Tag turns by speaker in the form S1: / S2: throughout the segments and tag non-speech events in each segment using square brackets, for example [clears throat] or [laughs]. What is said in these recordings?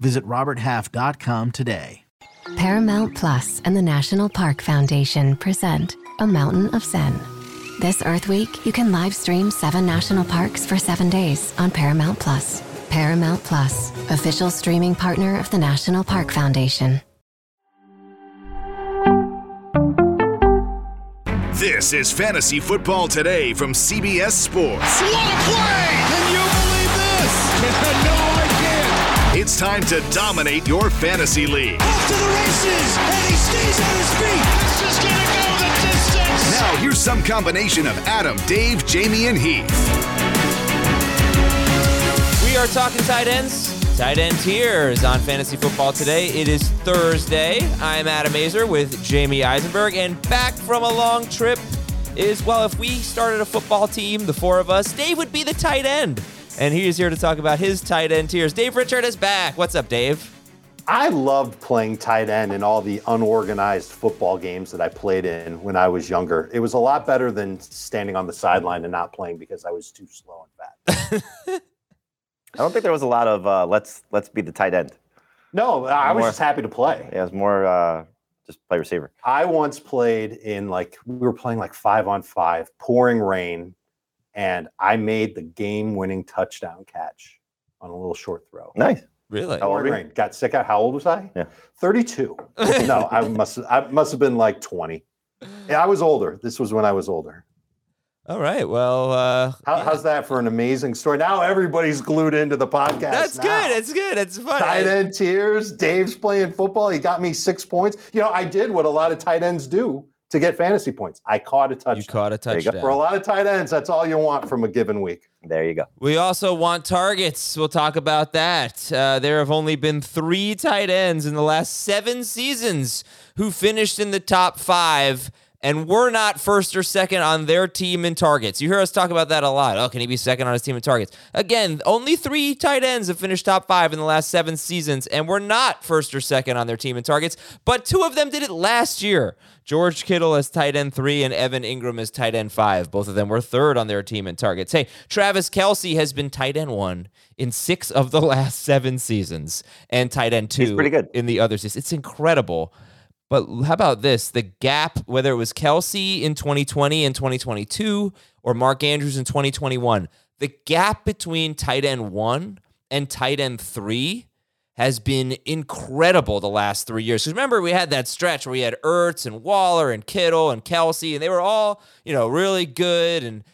S1: Visit RobertHalf.com today.
S2: Paramount Plus and the National Park Foundation present A Mountain of Zen. This Earth Week, you can live stream seven national parks for seven days on Paramount Plus. Paramount Plus, official streaming partner of the National Park Foundation.
S3: This is Fantasy Football Today from CBS Sports.
S4: What a play! Can you believe this? [laughs] no, I can't.
S3: It's time to dominate your fantasy league.
S4: Off to the races, and he stays on his feet. This is gonna go the distance.
S3: Now, here's some combination of Adam, Dave, Jamey, and Heath.
S5: We are talking tight ends, tight end tiers on Fantasy Football today. It is Thursday. I'm Adam Aizer with Jamey Eisenberg, and back from a long trip is, well, if we started a football team, the four of us, Dave would be the tight end. And he is here to talk about his tight end tiers. Dave Richard is back. What's up, Dave?
S6: I loved playing tight end in all the unorganized football games that I played in when I was younger. It was a lot better than standing on the sideline and not playing because I was too slow and fat. [laughs]
S7: I don't think there was a lot of uh, let's let's be the tight end.
S6: No, I was
S7: More-
S6: just happy to play.
S7: Yeah, it was more uh, just play receiver.
S6: I once played in like we were playing like five on five, pouring rain, and I made the game-winning touchdown catch on a little short throw.
S7: Nice.
S5: Really?
S7: How old
S6: Pouring rain. Got sick out. How old was I?
S7: Yeah.
S6: Thirty-two. [laughs] no, I must. I must have been like twenty. Yeah, I was older. This was when I was older.
S5: All right. Well, uh,
S6: How,
S5: yeah.
S6: How's that for an amazing story? Now everybody's glued into the podcast.
S5: that's
S6: now.
S5: good. It's good. It's fun.
S6: tight end tiers. Dave's playing football. He got me six points. You know, I did what a lot of tight ends do to get fantasy points. I caught a touchdown.
S5: You caught a
S7: you go.
S5: touchdown.
S6: For a lot of tight ends, that's all you want from a given week.
S7: There you go.
S5: We also want targets. We'll talk about that. Uh, there have only been three tight ends in the last seven seasons who finished in the top five and we're not first or second on their team in targets. You hear us talk about that a lot. Oh, can he be second on his team in targets? Again, only three tight ends have finished top five in the last seven seasons and we're not first or second on their team in targets, but two of them did it last year. George Kittle as tight end three and Evan Engram as tight end five. Both of them were third on their team in targets. Hey, Travis Kelce has been tight end one in six of the [laughs] last seven seasons and tight end two
S7: He's pretty good.
S5: in the other seasons. It's incredible. But how about this? The gap, whether it was Kelce in 2020 and 2022 or Mark Andrews in 2021, the gap between tight end one and tight end three has been incredible the last three years. Because remember, we had that stretch where we had Ertz and Waller and Kittle and Kelce, and they were all, you know, really good and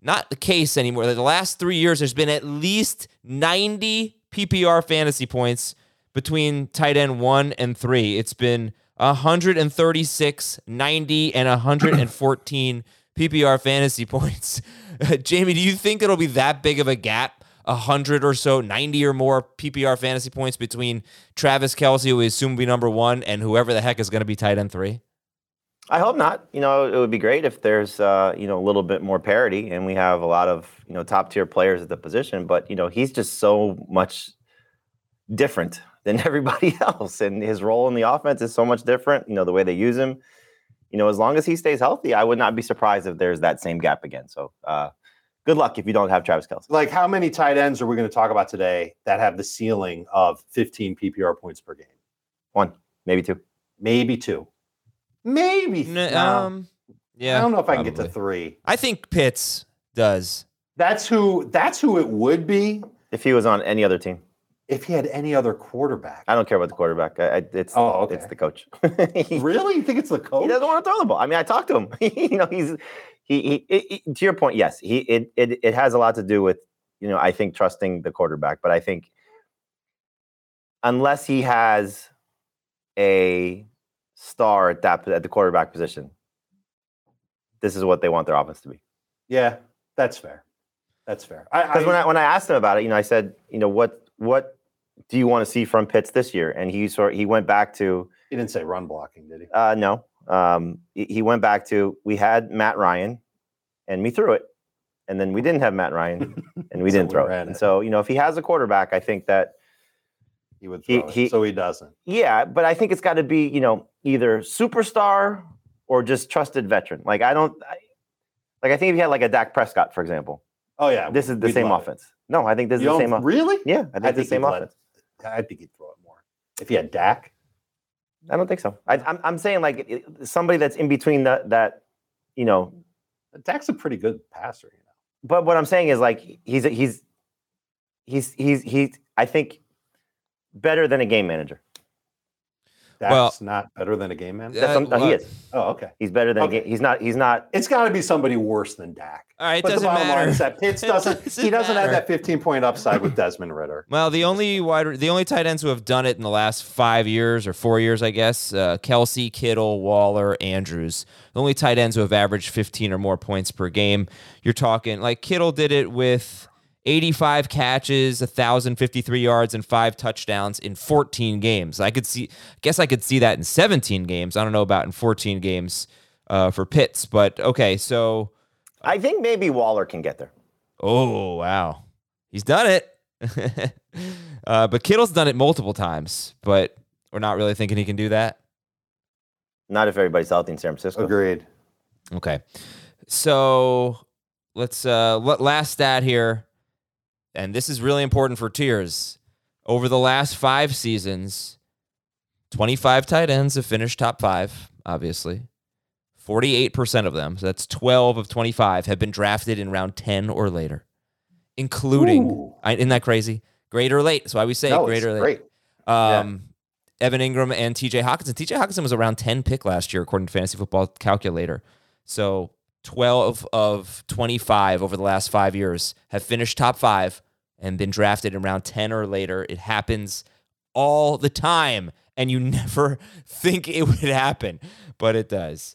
S5: not the case anymore. The last three years, there's been at least 90 PPR fantasy points between tight end one and three. It's been 136, 90, and 114 [coughs] PPR fantasy points. [laughs] Jamey, do you think it'll be that big of a gap? 100 or so, 90 or more PPR fantasy points between Travis Kelce, who we assume will be number one, and whoever the heck is going to be tight end three?
S7: I hope not. You know, it would be great if there's uh, you know a little bit more parity, and we have a lot of you know top tier players at the position. But you know, he's just so much different than [laughs] everybody else, and his role in the offense is so much different. You know, the way they use him. You know, as long as he stays healthy, I would not be surprised if there's that same gap again. So, uh, good luck if you don't have Travis Kelce.
S6: Like, how many tight ends are we going to talk about today that have the ceiling of 15 PPR points per game?
S7: One, maybe two.
S6: Maybe two. Maybe.
S5: N-
S6: no.
S5: um, yeah,
S6: I don't know if I can get to three.
S5: I think Pitts does.
S6: That's who. That's who it would be
S7: If he was on any other team,
S6: if he had any other quarterback.
S7: I don't care about the quarterback. I, I, it's
S6: Oh, okay.
S7: it's the coach. he, [laughs]
S6: Really? You think it's the coach?
S7: he doesn't want to throw the ball. I mean, I talked to him. [laughs] you know, he's he, he it- to your point. Yes, he it, it it has a lot to do with you know I think trusting the quarterback, but I think unless he has a star at that at the quarterback position, this is what they want their offense to be.
S6: Yeah, that's fair. That's fair. I,
S7: Because when I when I asked him about it, you know, I said, you know, what what do you want to see from Pitts this year? And he sort he went back to
S6: He didn't say run blocking, did he?
S7: uh, no. Um, he went back to we had Matt Ryan, and we threw it, and then we didn't have Matt Ryan, [laughs] and we
S6: So
S7: didn't
S6: we
S7: throw it. And so you know, if he has a quarterback, I think that
S6: He would
S7: He-
S6: throw it,
S7: he-
S6: so he doesn't.
S7: yeah, but I think it's got to be you know either superstar or just trusted veteran. Like I don't, I, like I think if you had like a Dak Prescott, for example,
S6: Oh yeah,
S7: this is the
S6: we'd
S7: same
S6: love it.
S7: offense. No, I think this is the same. off-
S6: Really?
S7: Yeah, I think,
S6: I
S7: it's
S6: think
S7: the same offense.
S6: I think he'd throw it more if he had Dak.
S7: I don't think so. I, I'm I'm saying like it- somebody that's in between that that you know.
S6: Dak's a pretty good passer. You know.
S7: But what I'm saying is like he's he's he's he's he's I think better than a game manager.
S6: That's
S5: Well-
S6: not better than a game manager.
S5: Yeah.
S7: That's some- no, he is.
S6: Oh, okay.
S7: He's better than
S6: Okay.
S7: a game. He's not. He's not.
S6: It's got to be somebody worse than Dak.
S5: All right, it
S6: but the
S5: doesn't
S6: bottom line
S5: matter.
S6: is that Pitts [laughs] doesn't.
S5: doesn't
S6: he doesn't
S5: matter.
S6: have that 15 point upside with Desmond Ridder. [laughs]
S5: Well, the only wide, the only tight ends who have done it in the last five years or four years, I guess, uh, Kelce, Kittle, Waller, Andrews. The only tight ends who have averaged 15 or more points per game. You're talking like Kittle did it with 85 catches, 1,053 yards, and five touchdowns in 14 games. I could see, guess I could see that in 17 games. I don't know about in 14 games uh, for Pitts, but okay. So,
S7: I think maybe Waller can get there.
S5: oh wow, he's done it. [laughs] uh, but Kittle's done it multiple times, but we're not really thinking he can do that.
S7: Not if everybody's healthy in San Francisco.
S6: Agreed.
S5: Okay. So let's uh let last stat here. And this is really important for tiers. Over the last five seasons, 25 tight ends have finished top five, obviously. 48% of them, so that's 12 of 25, have been drafted in round 10 or later, including,
S6: Ooh.
S5: I, isn't that crazy? Great or late. That's why we say
S6: no,
S5: great or late.
S6: great.
S5: Um, Evan Engram and TJ Hockenson. TJ Hockenson was around 10 pick last year, according to Fantasy Football Calculator. So 12 of 25 over the last five years have finished top five and been drafted in round 10 or later. It happens all the time, and you [laughs] never think it would happen, but it does.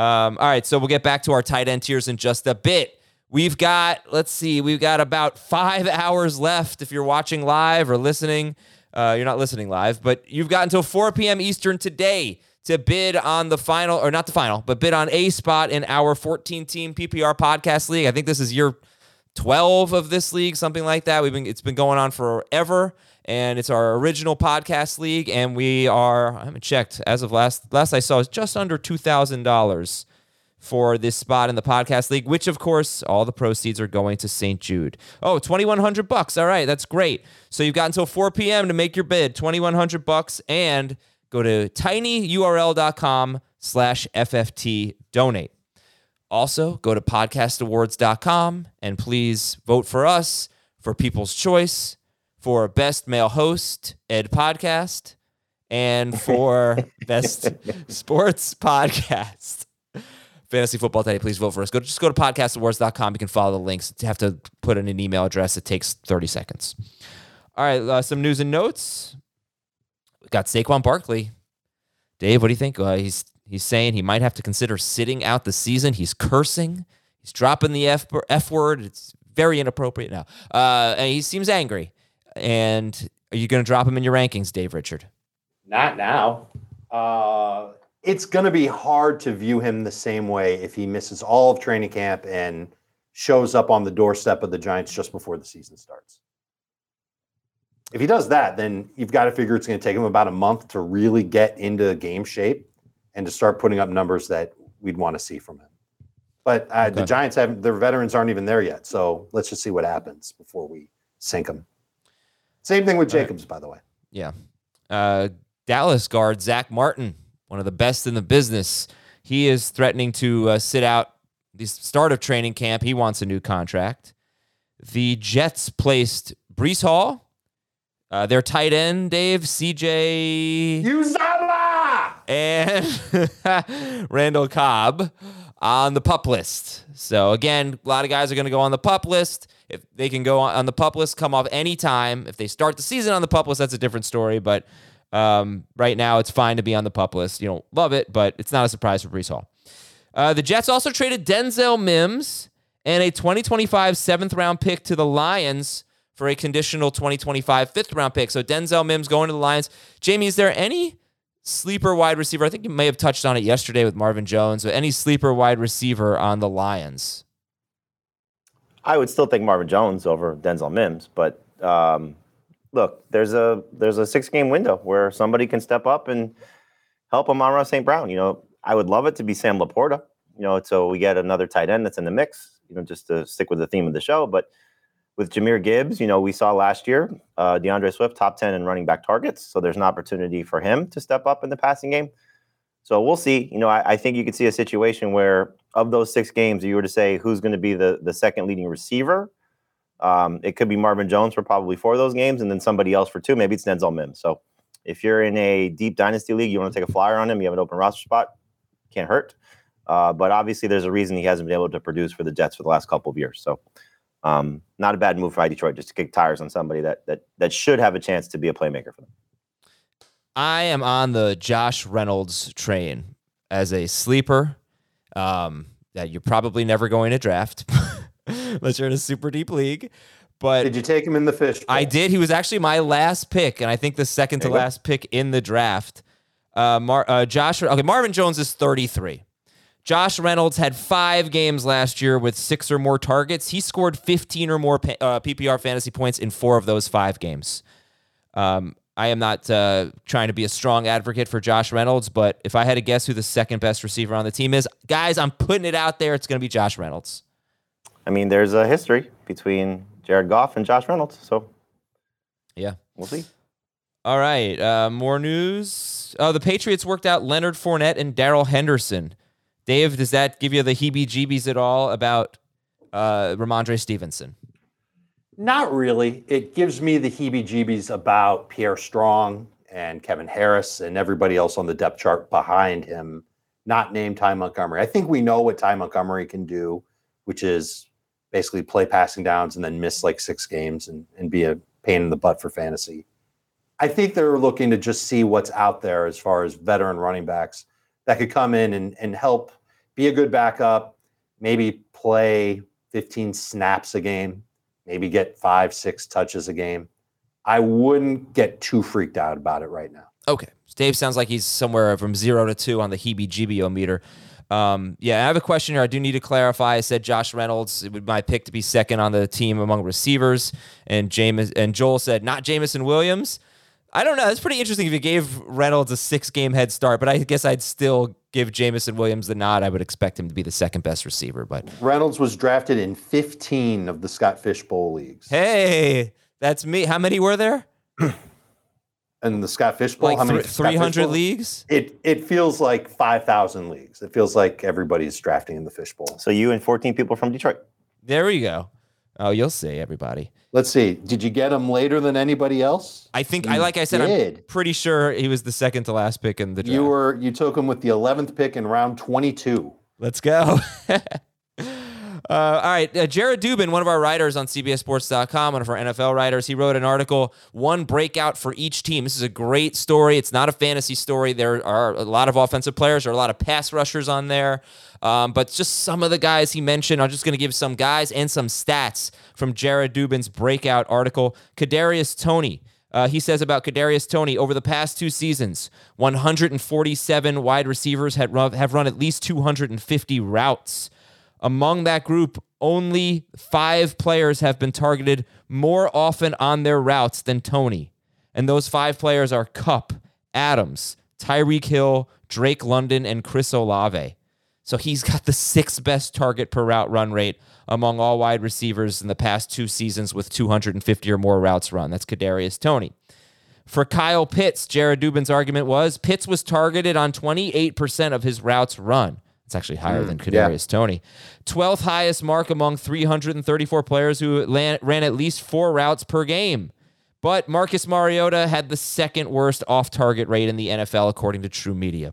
S5: Um, all right, so we'll get back to our tight end tiers in just a bit. We've got, let's see, we've got about five [laughs] hours left if you're watching live or listening. Uh, you're not listening live, but you've got until 4 p.m. Eastern today to bid on the final, or not the final, but bid on a spot in our 14 team PPR podcast league. I think this is year 12 of this league, something like that. We've been it's been going on forever, and it's our original podcast league, and we are I haven't checked as of last last I saw it's just under two thousand dollars for this spot in the podcast league, which of course all the proceeds are going to St. Jude. Oh, 2100 bucks. All right, that's great. So you've got until 4 p.m. to make your bid, 2100 bucks and go to tinyurl.com slash FFT donate. Also, go to podcastawards.com and please vote for us for People's Choice, for Best Male Host, Ed Podcast, and for [laughs] Best Sports Podcast. Fantasy Football Today, please vote for us. Go just go to podcastawards.com. You can follow the links. You have to put in an email address. It takes 30 seconds. All right, uh, some news and notes. We got Saquon Barkley. Dave, what do you think? Uh, he's he's saying he might have to consider sitting out the season. He's cursing. He's dropping the F, F word. It's very inappropriate now. Uh, and he seems angry. And are you going to drop him in your rankings, Dave Richard?
S6: Not now. Uh, it's going to be hard to view him the same way if he misses all of training camp and shows up on the doorstep of the Giants just before the season starts. If he does that, then you've got to figure it's going to take him about a month to really get into game shape and to start putting up numbers that we'd want to see from him. But uh, the Giants have their veterans aren't even there yet, so let's just see what happens before we sink them. Same thing with
S5: All right.
S6: Jacobs, by the way.
S5: Yeah. Uh, Dallas guard Zack Martin, one of the best in the business. He is threatening to uh, sit out the start of training camp. He wants a new contract. The Jets placed Breece Hall, uh, their tight end, Dave, CJ,
S6: Uzomah!
S5: and [laughs] Randall Cobb on the pup list. So again, a lot of guys are going to go on the pup list. If they can go on on the pup list, come off anytime. If they start the season on the pup list, that's a different story. But um, right now, it's fine to be on the pup list. You don't love it, but it's not a surprise for Breece Hall. Uh, the Jets also traded Denzel Mims and a 2025 seventh round pick to the Lions for a conditional 2025 fifth round pick. So Denzel Mims going to the Lions. Jamey, is there any sleeper wide receiver? I think you may have touched on it yesterday with Marvin Jones, but any sleeper wide receiver on the Lions?
S7: I would still take Marvin Jones over Denzel Mims, but um, look, there's a there's a six game window where somebody can step up and help Amon-Ra St. Brown. You know, I would love it to be Sam LaPorta. You know, so we get another tight end that's in the mix. You know, just to stick with the theme of the show, but with Jahmyr Gibbs, you know, we saw last year uh, D'Andre Swift top ten in running back targets, so there's an opportunity for him to step up in the passing game. So we'll see. You know, I, I think you could see a situation where of those six games, if you were to say who's going to be the the second leading receiver. Um, it could be Marvin Jones for probably four of those games, and then somebody else for two. Maybe it's Denzel Mims. So if you're in a deep dynasty league, you want to take a flyer on him. You have an open roster spot, can't hurt. Uh, but obviously, there's a reason he hasn't been able to produce for the Jets for the last couple of years. So um, not a bad move by Detroit just to kick tires on somebody that that that should have a chance to be a playmaker for them.
S5: I am on the Josh Reynolds train as a sleeper um, that you're probably never going to draft [laughs] unless you're in a super deep league. But
S6: Did you take him in the fish?
S5: I did. He was actually my last pick, and I think the second to last pick in the draft. Uh, Mar- uh, Josh. Okay, Marvin Jones is 33. Josh Reynolds had five games last year with six or more targets. He scored 15 or more uh, PPR fantasy points in four of those five games. Um, I am not uh, trying to be a strong advocate for Josh Reynolds, but if I had to guess who the second best receiver on the team is, guys, I'm putting it out there. It's going to be Josh Reynolds.
S7: I mean, there's a history between Jared Goff and Josh Reynolds, so
S5: Yeah.
S7: we'll see.
S5: All right. Uh, more news. Oh, the Patriots worked out Leonard Fournette and Darrell Henderson. Dave, does that give you the heebie jeebies at all about uh, Rhamondre Stevenson?
S6: Not really. It gives me the heebie jeebies about Pierre Strong and Kevin Harris and everybody else on the depth chart behind him, not named Ty Montgomery. I think we know what Ty Montgomery can do, which is basically play passing downs and then miss like six games and, and be a pain in the butt for fantasy. I think they're looking to just see what's out there as far as veteran running backs that could come in and, and help be a good backup, maybe play 15 snaps a game, maybe get five, six touches a game. I wouldn't get too freaked out about it right now.
S5: Okay. Dave sounds like he's somewhere from zero to two on the heebie jeebie meter. Um, yeah, I have a question here. I do need to clarify. I said Josh Reynolds it would my pick to be second on the team among receivers, and James and Joel said not Jameson Williams. I don't know. It's pretty interesting if you gave Reynolds a six game head start, but I guess I'd still give Jameson Williams the nod. I would expect him to be the second best receiver. But
S6: Reynolds was drafted in 15 of the Scott Fish Bowl leagues.
S5: hey, that's me. How many were there? [clears throat]
S6: And the Scott Fish Bowl, how many
S5: thr- 300 leagues?
S6: It it feels like 5,000 leagues. It feels like everybody's drafting in the Fish Bowl.
S7: So you and 14 people from Detroit.
S5: There we go. Oh, you'll see, everybody.
S6: Let's see. Did you get him later than anybody else?
S5: I think I like I said I'm
S6: did.
S5: pretty sure he was the second to last pick in the draft.
S6: You were you took him with the 11th pick in round 22.
S5: Let's go. [laughs] Uh, all right, uh, Jared Dubin, one of our writers on CBSSports.com, one of our NFL writers, he wrote an article, one breakout for each team. This is a great story. It's not a fantasy story. There are a lot of offensive players, there are a lot of pass rushers on there, um, but just some of the guys he mentioned. I'm just going to give some guys and some stats from Jared Dubin's breakout article. Kadarius Toney. Uh, he says about Kadarius Toney over the past two seasons, 147 wide receivers had run, have run at least 250 routes. Among that group, only five players have been targeted more often on their routes than Toney. And those five players are Kupp, Adams, Tyreek Hill, Drake London, and Chris Olave. So he's got the sixth best target per route run rate among all wide receivers in the past two seasons with 250 or more routes run. That's Kadarius Toney. For Kyle Pitts, Jared Dubin's argument was Pitts was targeted on 28% of his routes run. It's actually higher hmm, than Kadarius Toney. 12th highest mark among 334 players who lan- ran at least four routes per game. But Marcus Mariota had the second worst off target rate in the NFL, according to TruMedia.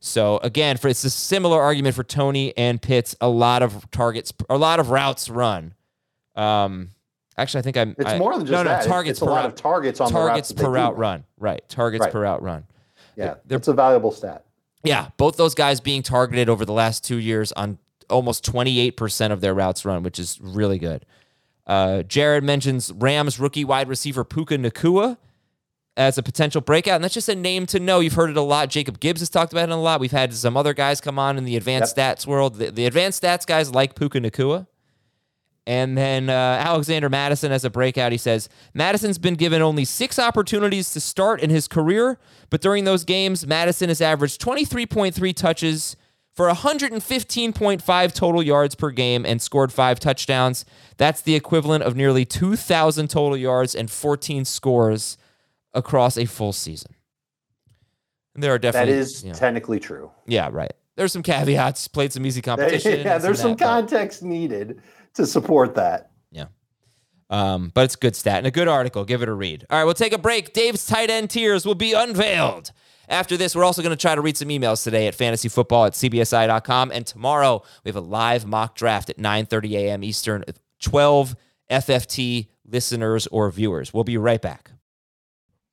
S5: So again, for it's a similar argument for Toney and Pitts. A lot of targets, a lot of routes run. Um, actually, I think I'm.
S6: It's
S5: I-
S6: more than just
S5: no, no,
S6: that. It's-
S5: targets
S6: it's a lot
S5: route-
S6: of targets on
S5: targets per route
S6: run.
S5: run. Right, targets
S6: Right.
S5: per route run.
S6: Yeah,
S5: They're-
S6: it's a valuable stat.
S5: Yeah, both those guys being targeted over the last two years on almost 28% of their routes run, which is really good. Uh, Jared mentions Rams rookie wide receiver Puka Nacua as a potential breakout. And that's just a name to know. You've heard it a lot. Jacob Gibbs has talked about it a lot. We've had some other guys come on in the advanced stats world. The, the advanced stats guys like Puka Nacua. And then uh, Alexander Mattison as a breakout, he says Mattison's been given only six opportunities to start in his career, but during those games, Mattison has averaged 23.3 touches for 115.5 total yards per game and scored five touchdowns. That's the equivalent of nearly 2,000 total yards and 14 scores across a full season. And there are definitely
S6: is
S5: you know,
S6: technically true.
S5: yeah, right. There's some caveats. Played some easy [laughs] competition.
S6: yeah, there's some
S5: that, but-
S6: context needed to support that.
S5: Yeah. Um, but it's a good stat and a good article. Give it a read. All right, we'll take a break. Dave's tight end tiers will be unveiled. After this, we're also going to try to read some emails today at fantasyfootball at cbsi.com. And tomorrow, we have a live mock draft at 9.30 a.m. Eastern, 12 FFT listeners or viewers. We'll be right back.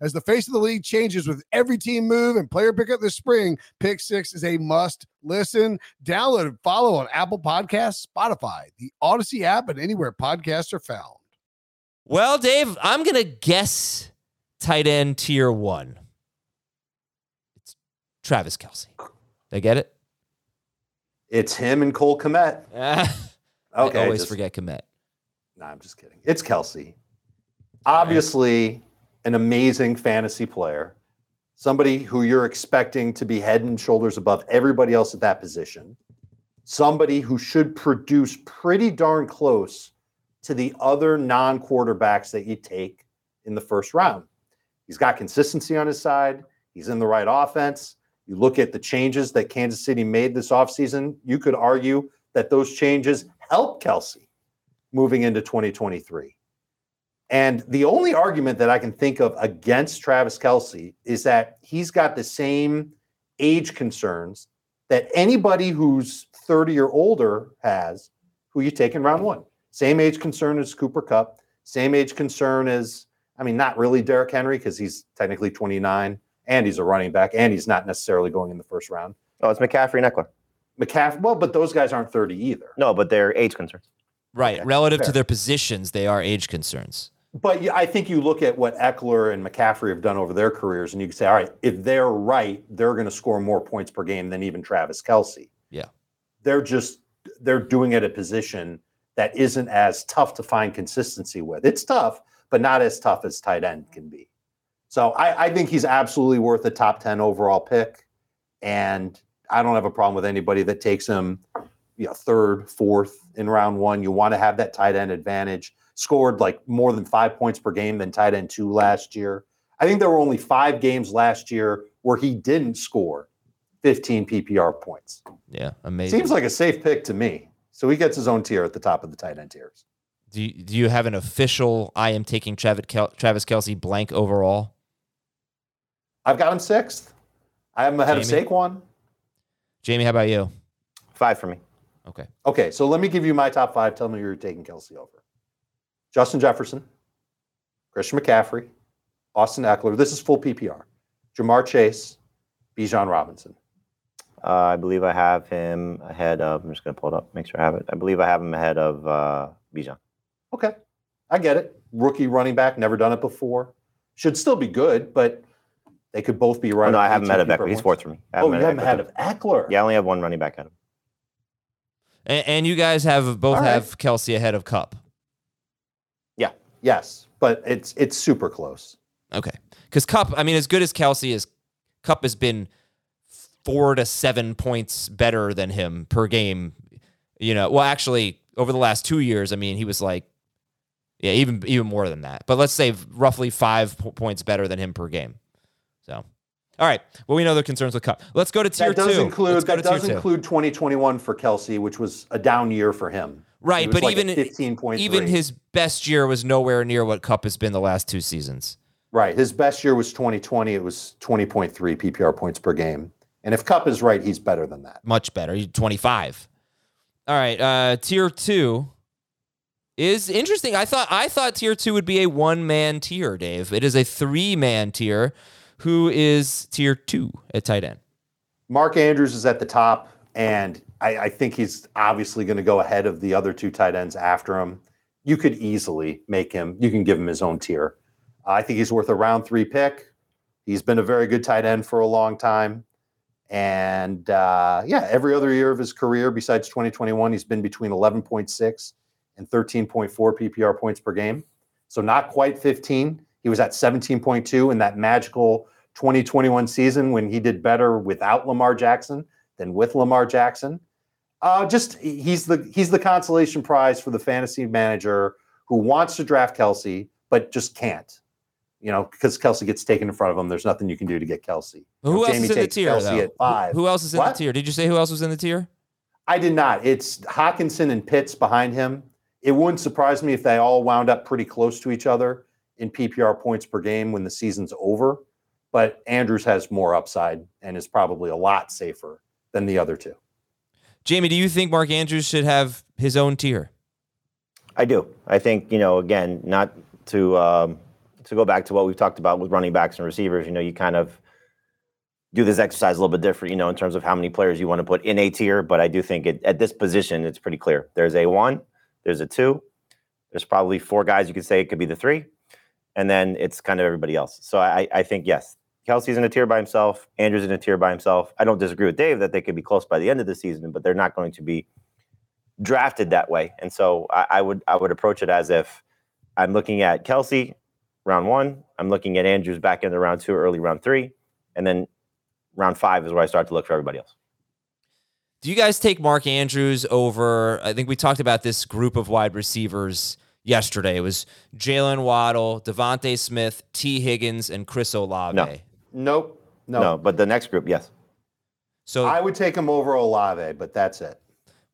S8: As the face of the league changes with every team move and player pickup this spring, Pick Six is a must listen. Download and follow on Apple Podcasts, Spotify, the Audacy app, and anywhere podcasts are found.
S5: Well, Dave, I'm going to guess tight end tier one. It's Travis Kelce. Did I get it?
S6: It's him and Cole Kmet. [laughs] Okay,
S5: I always
S6: just-
S5: forget Kmet.
S6: No, I'm just kidding. It's Kelce. Obviously, an amazing fantasy player, somebody who you're expecting to be head and shoulders above everybody else at that position, somebody who should produce pretty darn close to the other non quarterbacks that you take in the first round. He's got consistency on his side, he's in the right offense. You look at the changes that Kansas City made this offseason, you could argue that those changes help Kelce moving into 2023. And the only argument that I can think of against Travis Kelce is that he's got the same age concerns that anybody who's 30 or older has who you take in round one. Same age concern as Cooper Kupp, same age concern as, I mean, not really Derrick Henry because he's technically 29 and he's a running back and he's not necessarily going in the first round.
S7: Oh, it's McCaffrey and Ekeler.
S6: McCaffrey, well, but those guys aren't 30 either.
S7: No, but they're age concerns.
S5: Right. Relative to their positions, they are age concerns.
S6: But I think you look at what Ekeler and McCaffrey have done over their careers, and you can say, all right, if they're right, they're going to score more points per game than even Travis Kelce.
S5: Yeah.
S6: They're just they're doing it at a position that isn't as tough to find consistency with. It's tough, but not as tough as tight end can be. So I, I think he's absolutely worth a top 10 overall pick. And I don't have a problem with anybody that takes him you know, third, fourth in round one. You want to have that tight end advantage. Scored like more than five points per game than tight end two last year. I think there were only five games last year where he didn't score 15 PPR points.
S5: Yeah. Amazing.
S6: Seems like a safe pick to me. So he gets his own tier at the top of the tight end tiers.
S5: do, you, do you have an official I am taking Travis, Kel- Travis Kelce blank overall?
S6: I've got him sixth. I have him ahead
S5: Jamey?
S6: of Saquon.
S5: Jamey, how about you?
S7: Five for me.
S5: Okay.
S6: Okay, so let me give you my top five. Tell me you're taking Kelce over. Justin Jefferson, Christian McCaffrey, Austin Ekeler. This is full PPR. Ja'Marr Chase, Bijan Robinson.
S7: Uh, I believe I have him ahead of. I'm just going to pull it up, make sure I have it. I believe I have him ahead of uh, Bijan.
S6: Okay, I get it. Rookie running back, never done it before. Should still be good, but they could both be right.
S7: Oh, no, I have him ahead of
S6: 18
S7: Ekeler. He's
S6: points.
S7: fourth for me. I
S6: Oh, you have him ahead of Ekeler.
S7: Yeah, I only have one running back ahead of him.
S5: And, and you guys have both
S6: All right.
S5: have Kelce ahead of Kupp.
S6: Yes, but it's it's super close.
S5: Okay. Because Kupp, I mean, as good as Kelce is, Kupp has been four to seven points better than him per game. You know, well, actually, over the last two years, I mean, he was like, yeah, even even more than that. But let's say roughly five po- points better than him per game. So, all right. Well, we know the concerns with Kupp. Let's go to tier
S6: that does
S5: two.
S6: include that does include 2021 for Kelce, which was a down year for him.
S5: Right, but
S6: like
S5: even
S6: at 15.3.
S5: even his best year was nowhere near what Kupp has been the last two seasons.
S6: Right. His best year was 2020. It was 20.3 PPR points per game. And if Kupp is right, he's better than that.
S5: Much better. He's 25. All right. Uh, tier two is interesting. I thought I thought tier two would be a one man tier, Dave. It is a three man tier. Who is tier two at tight end?
S6: Mark Andrews is at the top, and I, I think he's obviously going to go ahead of the other two tight ends after him. You could easily make him, you can give him his own tier. I think he's worth a round three pick. He's been a very good tight end for a long time. And uh, yeah, every other year of his career besides 2021, he's been between 11.6 and 13.4 PPR points per game. So not quite 15. He was at 17.2 in that magical 2021 season when he did better without Lamar Jackson than with Lamar Jackson. Uh, just he's the he's the consolation prize for the fantasy manager who wants to draft Kelce but just can't. You know, because Kelce gets taken in front of him. There's nothing you can do to get Kelce.
S5: Who else
S6: Jamey
S5: is in the tier?
S6: Kelce
S5: though?
S6: at five.
S5: Who, who else is in
S6: What?
S5: the tier? Did you say who else was in the tier?
S6: I did not. It's Hockenson and Pitts behind him. It wouldn't surprise me if they all wound up pretty close to each other in PPR points per game when the season's over. But Andrews has more upside and is probably a lot safer than the other two.
S5: Jamey, do you think Mark Andrews should have his own tier?
S7: I do. I think you know, again, not to um, to go back to what we've talked about with running backs and receivers. You know, you kind of do this exercise a little bit different. You know, in terms of how many players you want to put in a tier. But I do think it, at this position, it's pretty clear. There's a one, there's a two, there's probably four guys you could say it could be the three, and then it's kind of everybody else. So I, I think yes, Kelce's in a tier by himself. Andrews in a tier by himself. I don't disagree with Dave that they could be close by the end of the season, but they're not going to be drafted that way. And so I, I would I would approach it as if I'm looking at Kelce round one, I'm looking at Andrews back into round two, early round three, and then round five is where I start to look for everybody else.
S5: Do you guys take Mark Andrews over? I think we talked about this group of wide receivers yesterday. It was Jaylen Waddle, DeVonta Smith, Tee Higgins, and Chris Olave.
S7: No.
S6: Nope. No.
S7: No, but the next group, yes.
S5: So,
S6: I would take him over Olave, but that's it.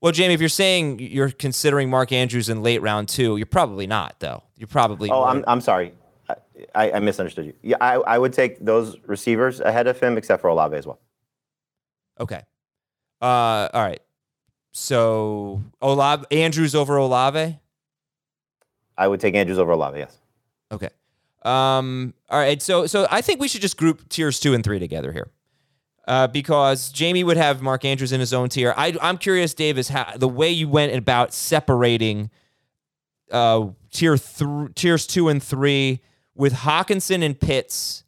S5: well, Jamey, if you're saying you're considering Mark Andrews in late round two, you're probably not, though. You're probably.
S7: Oh, I'm I'm sorry. I, I, I misunderstood you. Yeah, I, I would take those receivers ahead of him, except for Olave as well.
S5: okay. Uh, all right. So Olave, Andrews over Olave.
S7: I would take Andrews over Olave, yes.
S5: Okay. Um, all right. So so I think we should just group tiers two and three together here. Uh, because Jamey would have Mark Andrews in his own tier. I, I'm curious, Dave, is how the way you went about separating uh, tier th- tiers two and three with Hockenson and Pitts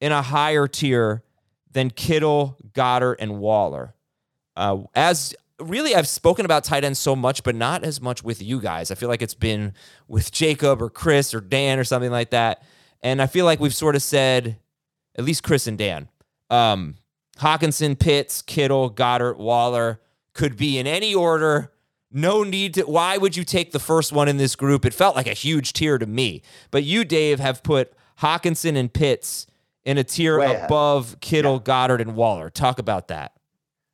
S5: in a higher tier than Kittle, Goedert, and Waller. Uh, as really, I've spoken about tight ends so much, but not as much with you guys. I feel like it's been with Jacob or Chris or Dan or something like that. And I feel like we've sort of said, at least Chris and Dan, um, Hockenson, Pitts, Kittle, Goedert, Waller could be in any order. No need to. Why would you take the first one in this group? It felt like a huge tier to me. But you, Dave, have put Hockenson and Pitts in a tier
S6: Way ahead.
S5: above Kittle, Goedert, and Waller. Talk about that.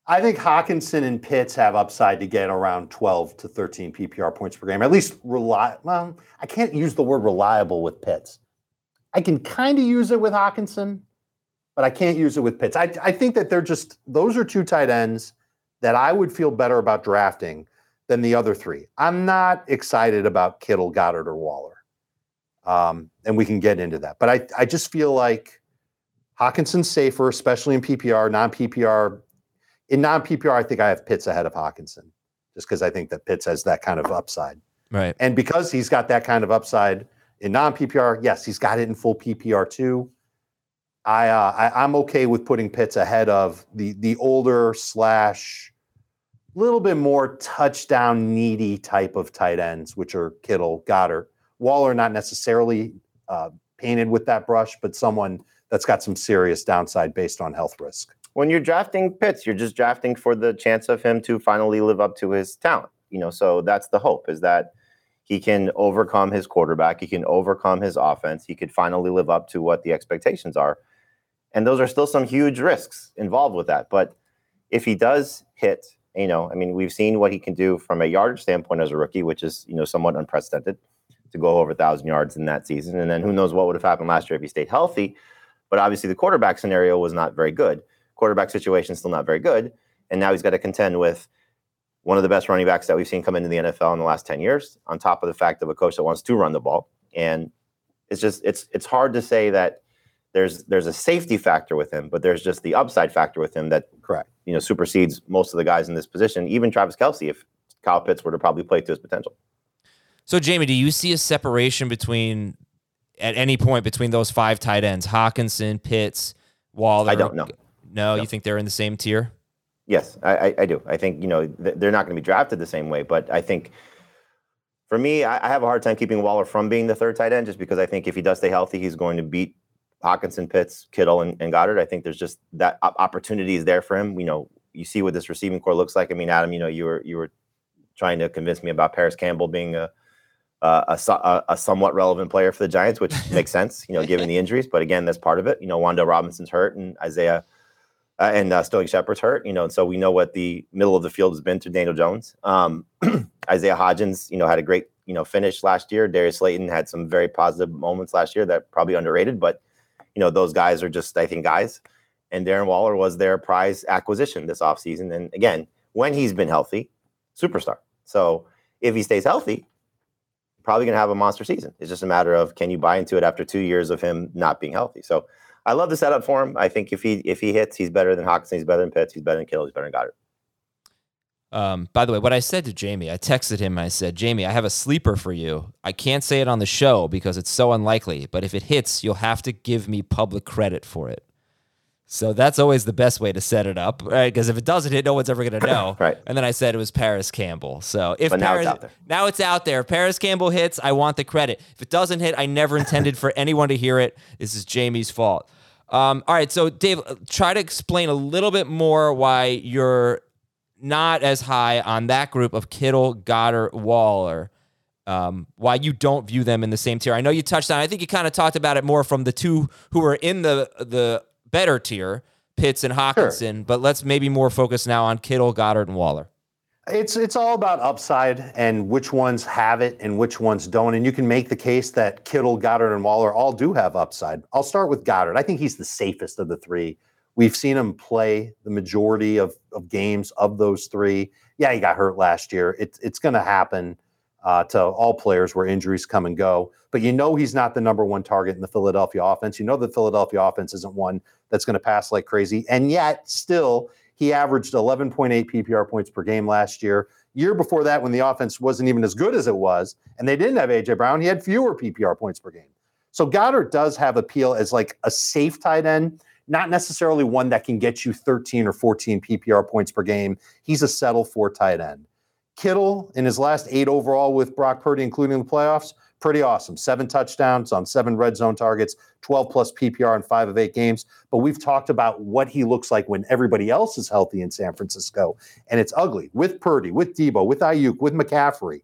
S6: I think Hockenson and Pitts have upside to get around 12 to 13 PPR points per game. At least rely. Well, I can't use the word reliable with Pitts. I can kind of use it with Hockenson, but I can't use it with Pitts. I, I think that they're just those are two tight ends that I would feel better about drafting than the other three. I'm not excited about Kittle, Goedert, or Waller, um, and we can get into that. But I I just feel like Hockenson's safer, especially in PPR, non PPR in non PPR, I think I have Pitts ahead of Hockenson, just because I think that Pitts has that kind of upside,
S5: Right.
S6: and because he's got that kind of upside in non PPR, yes, he's got it in full PPR too. I, uh, I I'm okay with putting Pitts ahead of the the older slash little bit more touchdown needy type of tight ends, which are Kittle, Goedert, Waller, not necessarily uh, painted with that brush, but someone that's got some serious downside based on health risk.
S7: when you're drafting Pitts, you're just drafting for the chance of him to finally live up to his talent. You know, so that's the hope is that he can overcome his quarterback, he can overcome his offense, he could finally live up to what the expectations are. And those are still some huge risks involved with that. But if he does hit, you know, I mean, we've seen what he can do from a yardage standpoint as a rookie, which is, you know, somewhat unprecedented. to go over a thousand yards in that season. And then who knows what would have happened last year if he stayed healthy. But obviously, the quarterback scenario was not very good. Quarterback situation still not very good. And now he's got to contend with one of the best running backs that we've seen come into the NFL in the last 10 years, on top of the fact of a coach that wants to run the ball. And it's just it's it's hard to say that there's there's a safety factor with him, but there's just the upside factor with him that
S6: Correct.
S7: you know supersedes most of the guys in this position, even Travis Kelce, if Kyle Pitts were to probably play to his potential.
S5: So, Jamey, do you see a separation between at any point between those five tight ends, Hockenson, Pitts, Waller?
S7: I don't know.
S5: No,
S7: No.
S5: you think they're in the same tier?
S7: Yes, I, I, I do. I think you know th- they're not going to be drafted the same way, but I think for me, I, I have a hard time keeping Waller from being the third tight end, just because I think if he does stay healthy, he's going to beat Hockenson, Pitts, Kittle, and, and Goedert. I think there's just that opportunity is there for him. You know, you see what this receiving core looks like. I mean, Adam, you know, you were you were trying to convince me about Parris Campbell being a a, a, a, a somewhat relevant player for the Giants, which [laughs] makes sense, you know, given the injuries. But again, that's part of it. You know, Wan'Dale Robinson's hurt, and Isaiah uh, and uh, Sterling Shepard's hurt. You know, and so we know what the middle of the field has been to Daniel Jones. Um, [clears throat] Isaiah Hodgins, you know, had a great you know finish last year. Darius Slayton had some very positive moments last year that probably underrated, but you know, those guys are just I think guys. And Darren Waller was their prize acquisition this offseason. And again, when he's been healthy, superstar. So if he stays healthy, probably going to have a monster season. It's just a matter of can you buy into it after two years of him not being healthy. So I love the setup for him. I think if he if he hits, he's better than Hockenson, he's better than Pitts, he's better than Kittle, he's better than Goedert.
S5: Um, by the way, what I said to Jamey, I texted him. I said, Jamey, I have a sleeper for you. I can't say it on the show because it's so unlikely, but if it hits, you'll have to give me public credit for it. So that's always the best way to set it up, right? Because if it doesn't hit, no one's ever going [laughs] to know.
S7: Right.
S5: And then I said it was Parris Campbell. So if
S7: But now
S5: Parris,
S7: it's out there.
S5: now it's out there. If Parris Campbell hits, I want the credit. If it doesn't hit, I never intended for [laughs] anyone to hear it. This is Jamey's fault. Um, all right, so Dave, try to explain a little bit more why you're not as high on that group of Kittle, Goedert, Waller. Um, why you don't view them in the same tier? I know you touched on. I think you kind of talked about it more from the two who are in the the better tier, Pitts and Hockenson. But let's maybe more focus now on Kittle, Goedert, and Waller.
S6: It's it's all about upside and which ones have it and which ones don't. And you can make the case that Kittle, Goedert, and Waller all do have upside. I'll start with Goedert. I think he's the safest of the three. We've seen him play the majority of, of games of those three. Yeah, he got hurt last year. It's it's going to happen uh, to all players where injuries come and go. But you know he's not the number one target in the Philadelphia offense. You know the Philadelphia offense isn't one that's going to pass like crazy. And yet, still, he averaged 11.8 PPR points per game last year. Year before that, when the offense wasn't even as good as it was, and they didn't have AJ Brown, he had fewer PPR points per game. So Goedert does have appeal as like a safe tight end, not necessarily one that can get you 13 or 14 PPR points per game. He's a settle for tight end. Kittle in his last eight overall with Brock Purdy, including the playoffs, pretty awesome. Seven touchdowns on seven red zone targets, 12 plus PPR in five of eight games. But we've talked about what he looks like when everybody else is healthy in San Francisco. And it's ugly with Purdy, with Deebo, with Aiyuk, with McCaffrey.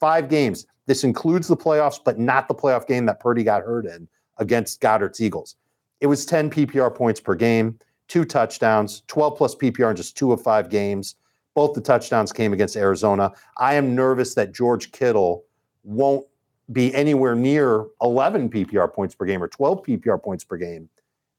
S6: Five games. This includes the playoffs, but not the playoff game that Purdy got hurt in against Goedert's Eagles. It was 10 PPR points per game, two touchdowns, 12 plus PPR in just two of five games. Both the touchdowns came against Arizona. I am nervous that George Kittle won't be anywhere near 11 PPR points per game or 12 PPR points per game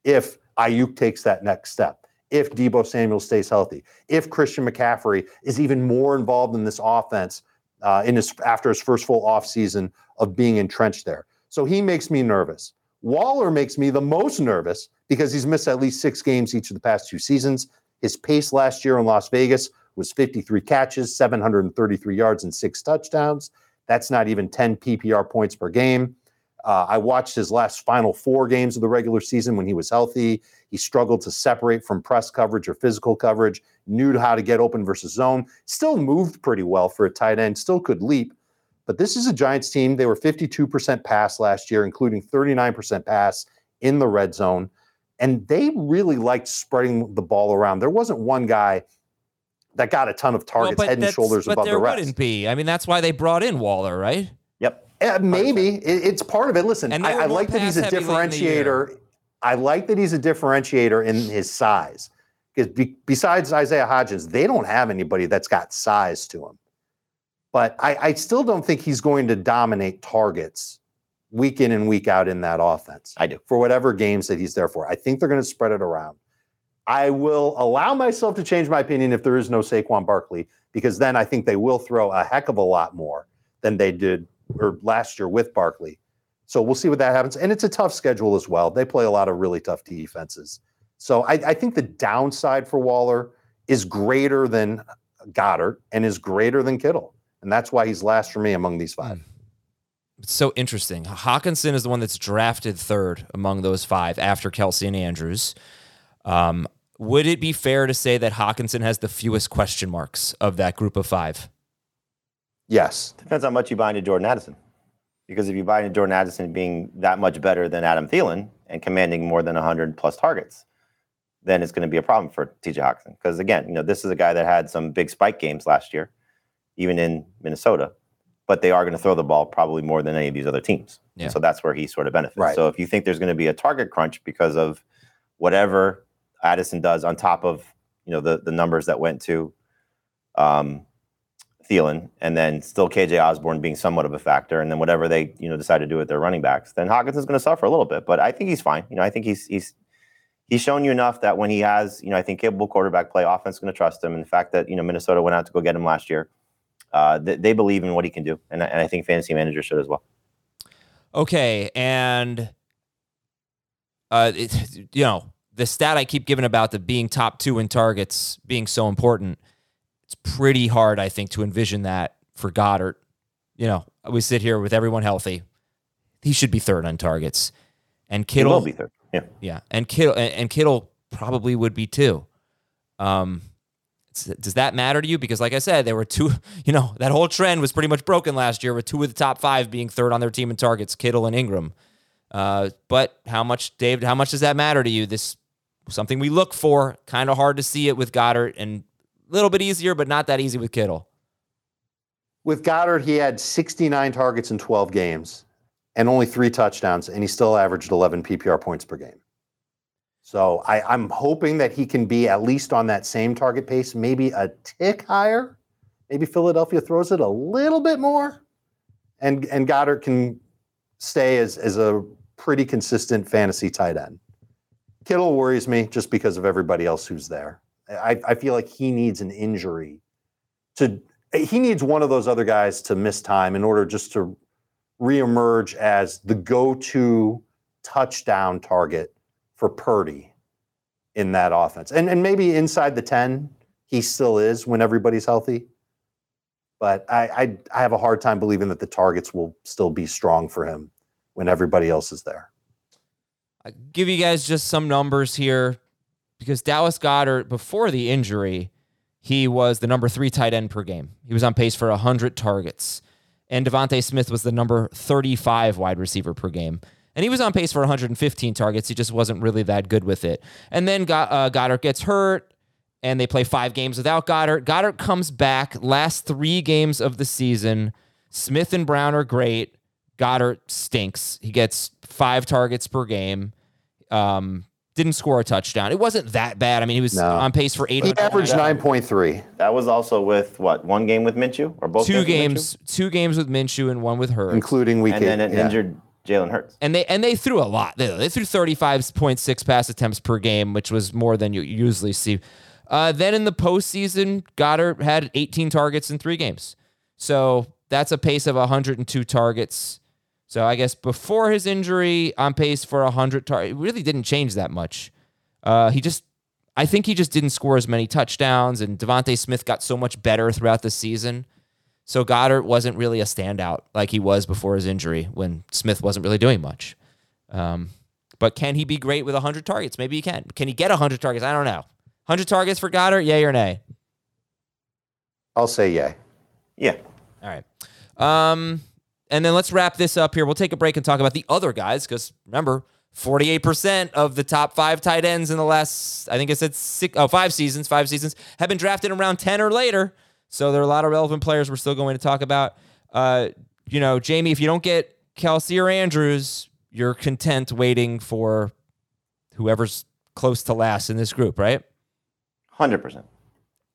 S6: if Aiyuk takes that next step, if Deebo Samuel stays healthy, if Christian McCaffrey is even more involved in this offense uh, in his after his first full offseason of being entrenched there. So he makes me nervous. Waller makes me the most nervous because he's missed at least six games each of the past two seasons. His pace last year in Las Vegas was 53 catches, 733 yards, and six touchdowns. That's not even 10 PPR points per game. Uh, I watched his last final four games of the regular season when he was healthy. He struggled to separate from press coverage or physical coverage, knew how to get open versus zone, still moved pretty well for a tight end, still could leap. But this is a Giants team. They were 52% pass last year, including 39% pass in the red zone. And they really liked spreading the ball around. There wasn't one guy that got a ton of targets
S5: but
S6: head and shoulders
S5: but
S6: above
S5: there
S6: the rest.
S5: wouldn't be. I mean, that's why they brought in Waller, right?
S7: Yep.
S6: Uh, maybe it, it's part of it. Listen, I, I like that he's a
S5: pass-heavy late in the year.
S6: differentiator. I like that he's a differentiator in his size because be, besides Isaiah Hodgins, they don't have anybody that's got size to him. but I, I still don't think he's going to dominate targets week in and week out in that offense.
S7: I do.
S6: For whatever games that he's there for. I think they're going to spread it around. I will allow myself to change my opinion if there is no Saquon Barkley, because then I think they will throw a heck of a lot more than they did or last year with Barkley. So we'll see what that happens. And it's a tough schedule as well. They play a lot of really tough defenses. So I, I think the downside for Waller is greater than Goedert and is greater than Kittle. And that's why he's last for me among these five.
S5: It's so interesting. Hockenson is the one that's drafted third among those five after Kelce and Andrews. Um, would it be fair to say that Hockenson has the fewest question marks of that group of five?
S6: Yes.
S7: Depends how much you buy into Jordan Addison. Because if you buy into Jordan Addison being that much better than Adam Thielen and commanding more than 100 plus targets, then it's going to be a problem for TJ Hockenson. Because again, you know, this is a guy that had some big spike games last year, even in Minnesota, but they are going to throw the ball probably more than any of these other teams.
S5: Yeah.
S7: So that's where he sort of benefits.
S6: Right.
S7: So if you think there's going to be a target crunch because of whatever Addison does on top of you know the the numbers that went to um, Thielen, and then still KJ Osborne being somewhat of a factor, and then whatever they you know decide to do with their running backs, then Hawkins is going to suffer a little bit. But I think he's fine. You know, I think he's he's he's shown you enough that when he has you know I think capable quarterback play, offense is going to trust him. And the fact that you know Minnesota went out to go get him last year, uh, they, they believe in what he can do, and, I- and I think fantasy managers should as well.
S5: Okay, and uh, it, you know the stat I keep giving about the being top two in targets being so important. It's pretty hard, I think, to envision that for Goedert. You know, we sit here with everyone healthy. He should be third on targets, and
S7: He
S5: Kittle
S7: will be third. Yeah.
S5: Yeah, and Kittle and, and Kittle probably would be too. Um, does that matter to you? Because, like I said, there were two. [laughs] You know, that whole trend was pretty much broken last year with two of the top five being third on their team in targets, Kittle and Engram. Uh, but how much, Dave? How much does that matter to you? This something we look for. Kind of hard to see it with Goedert, and a little bit easier, but not that easy with Kittle.
S6: With Goedert, he had 69 targets in 12 games and only three touchdowns, and he still averaged 11 PPR points per game. So I, I'm hoping that he can be at least on that same target pace, maybe a tick higher. Maybe Philadelphia throws it a little bit more, and and Goedert can stay as as a pretty consistent fantasy tight end. Kittle worries me just because of everybody else who's there. I, I feel like he needs an injury to he needs one of those other guys to miss time in order just to reemerge as the go-to touchdown target for Purdy in that offense. And and maybe inside the 10, he still is when everybody's healthy. But I, I I have a hard time believing that the targets will still be strong for him when everybody else is there.
S5: I give you guys just some numbers here because Dallas Goedert, before the injury, he was the number three tight end per game. He was on pace for 100 targets. And DeVonta Smith was the number 35 wide receiver per game. And he was on pace for 115 targets. He just wasn't really that good with it. And then Go- uh, Goedert gets hurt, and they play five games without Goedert. Goedert comes back last three games of the season. Smith and Brown are great. Goedert stinks. He gets five targets per game. Um, didn't score a touchdown. It wasn't that bad. I mean, he was
S6: No.
S5: on pace for eight.
S6: He averaged 9.3.
S7: That was also with what one game with Minshew or both
S5: two
S7: with Minshew?
S5: games, two games with Minshew and one with Hurts.
S6: including week
S7: and then
S6: eight.
S7: an
S6: yeah.
S7: injured Jalen Hurts.
S5: and they and they threw a lot. They, they threw thirty five point six pass attempts per game, which was more than you usually see. Uh, then in the postseason, Goedert had 18 targets in three games, so that's a pace of 102 targets. So I guess before his injury, on pace for 100 targets. It really didn't change that much. Uh, he just, I think he just didn't score as many touchdowns, and DeVonta Smith got so much better throughout the season. So Goedert wasn't really a standout like he was before his injury when Smith wasn't really doing much. Um, but can he be great with 100 targets? Maybe he can. Can he get 100 targets? I don't know. 100 targets for Goedert? Yay or nay?
S6: I'll say yay.
S7: Yeah.
S5: All right. Um, and then let's wrap this up here. We'll take a break and talk about the other guys because remember, 48% of the top five tight ends in the last, I think I said six, oh, five seasons, five seasons have been drafted around 10 or later. So there are a lot of relevant players we're still going to talk about. Uh, you know, Jamey, if you don't get Kelce or Andrews, you're content waiting for whoever's close to last in this group, right?
S7: Hundred percent.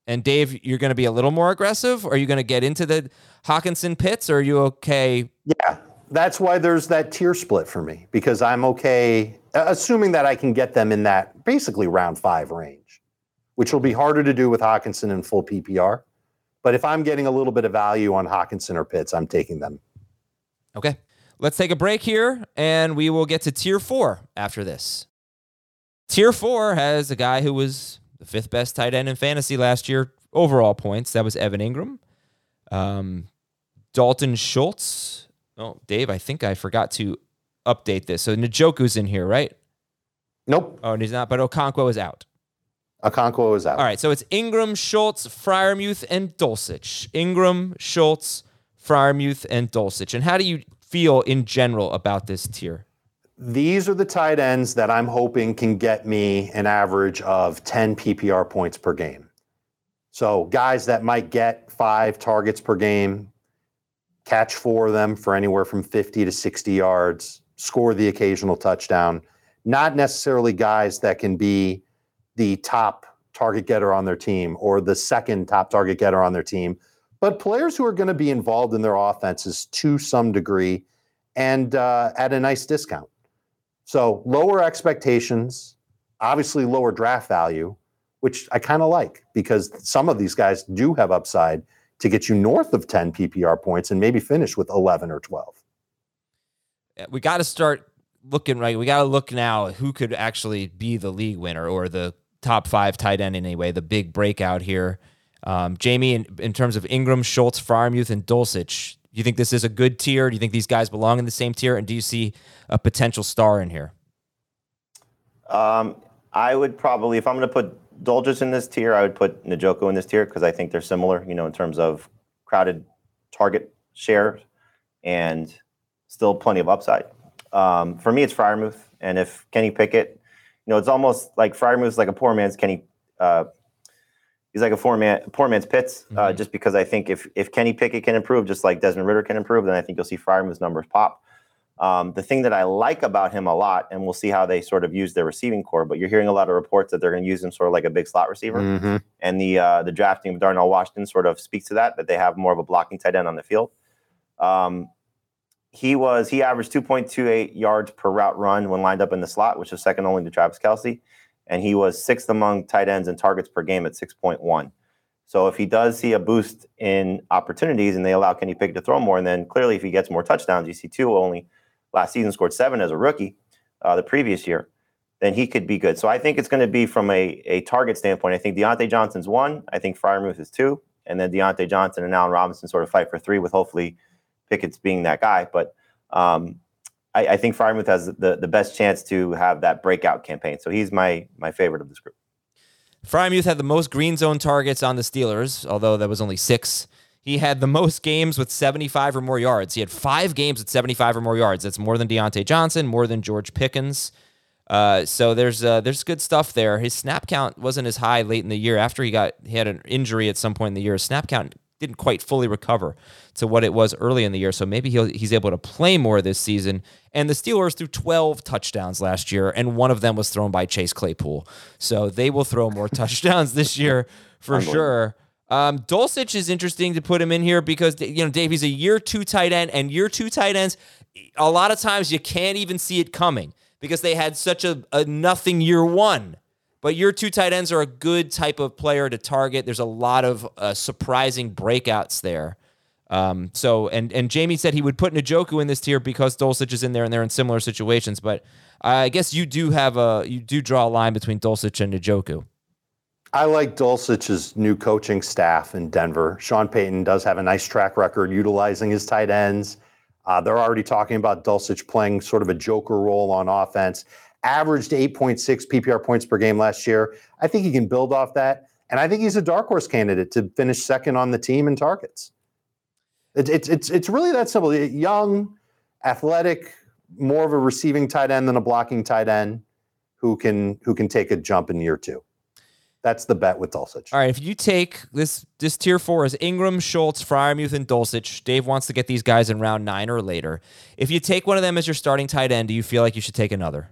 S5: And Dave, you're going to be a little more aggressive? Are you going to get into the Hockenson pits, Or are you okay?
S6: Yeah, that's why there's that tier split for me because I'm okay, assuming that I can get them in that basically round five range, which will be harder to do with Hockenson in full PPR. But if I'm getting a little bit of value on Hockenson or Pitts, I'm taking them.
S5: Okay. Let's take a break here and we will get to tier four after this. Tier four has a guy who was the fifth best tight end in fantasy last year, overall points. That was Evan Engram. Um, Dalton Schultz. Oh, Dave, I think I forgot to update this. So Njoku's in here, right?
S6: Nope.
S5: Oh, and he's not, but Okonkwo is out.
S6: Okonkwo is out.
S5: All right, so it's Engram, Schultz, Freiermuth, and Dulcich. Engram, Schultz, Freiermuth, and Dulcich. And how do you feel in general about this tier?
S6: These are the tight ends that I'm hoping can get me an average of 10 PPR points per game. So, guys that might get five targets per game, catch four of them for anywhere from 50 to 60 yards, score the occasional touchdown. Not necessarily guys that can be the top target getter on their team or the second top target getter on their team, but players who are going to be involved in their offenses to some degree and uh, at a nice discount. So lower expectations, obviously lower draft value, which I kind of like because some of these guys do have upside to get you north of 10 PPR points and maybe finish with 11 or 12.
S5: We got to start looking right. We got to look now who could actually be the league winner or the top five tight end anyway, the big breakout here. Um, Jamey, in, in, terms of Engram, Schultz, Freiermuth, and Dulcich, you think this is a good tier? Do you think these guys belong in the same tier? And do you see a potential star in here?
S7: Um, I would probably, if I'm going to put Dulcich in this tier, I would put Njoku in this tier because I think they're similar, you know, in terms of crowded target share and still plenty of upside. Um, for me, it's Freiermuth. And if Kenny Pickett, you know, it's almost like Freiermuth is like a poor man's Kenny uh, he's like a poor man, poor man's Pitts. Uh, mm-hmm. Just because I think if if Kenny Pickett can improve, just like Desmond Ridder can improve, then I think you'll see Freiermuth's numbers pop. Um, the thing that I like about him a lot, and we'll see how they sort of use their receiving core, but you're hearing a lot of reports that they're going to use him sort of like a big slot receiver. Mm-hmm. And the uh, the drafting of Darnell Washington sort of speaks to that, that they have more of a blocking tight end on the field. Um, he was he averaged 2.28 yards per route run when lined up in the slot, which is second only to Travis Kelce and he was sixth among tight ends in targets per game at 6.1. So if he does see a boost in opportunities and they allow Kenny Pickett to throw more, and then clearly if he gets more touchdowns, you see two only last season scored seven as a rookie uh, the previous year, then he could be good. So I think it's going to be from a, a target standpoint. I think Diontae Johnson's one. I think Freiermuth is two. And then Diontae Johnson and Allen Robinson sort of fight for three with hopefully Pickett's being that guy. But um, I, I think Freiermuth has the, the best chance to have that breakout campaign. So he's my my favorite of this group.
S5: Freiermuth had the most green zone targets on the Steelers, although that was only six. He had the most games with 75 or more yards. He had five games with 75 or more yards. That's more than Diontae Johnson, more than George Pickens. Uh, so there's uh, there's good stuff there. His snap count wasn't as high late in the year after he got he had an injury at some point in the year. His snap count didn't quite fully recover to what it was early in the year. So maybe he's able to play more this season. And the Steelers threw 12 touchdowns last year, and one of them was thrown by Chase Claypool. So they will throw more [laughs] touchdowns this year for sure. Um, Dulcich is interesting to put him in here because you know Dave he's a year two tight end, and year two tight ends, a lot of times you can't even see it coming because they had such a, a nothing year one. But your two tight ends are a good type of player to target. There's a lot of uh, surprising breakouts there. Um, so and and Jamey said he would put Njoku in this tier because Dulcich is in there and they're in similar situations. But I guess you do have a you do draw a line between Dulcich and Njoku.
S6: I like Dulcich's new coaching staff in Denver. Sean Payton does have a nice track record utilizing his tight ends. Uh, they're already talking about Dulcich playing sort of a joker role on offense averaged 8.6 PPR points per game last year. I think he can build off that. And I think he's a dark horse candidate to finish second on the team in targets. It's, it's, it's, it's really that simple. Young, athletic, more of a receiving tight end than a blocking tight end who can who can take a jump in year two. That's the bet with Dulcich.
S5: All right, if you take this this tier four is Engram, Schultz, Freiermuth, and Dulcich. Dave wants to get these guys in round nine or later. If you take one of them as your starting tight end, do you feel like you should take another?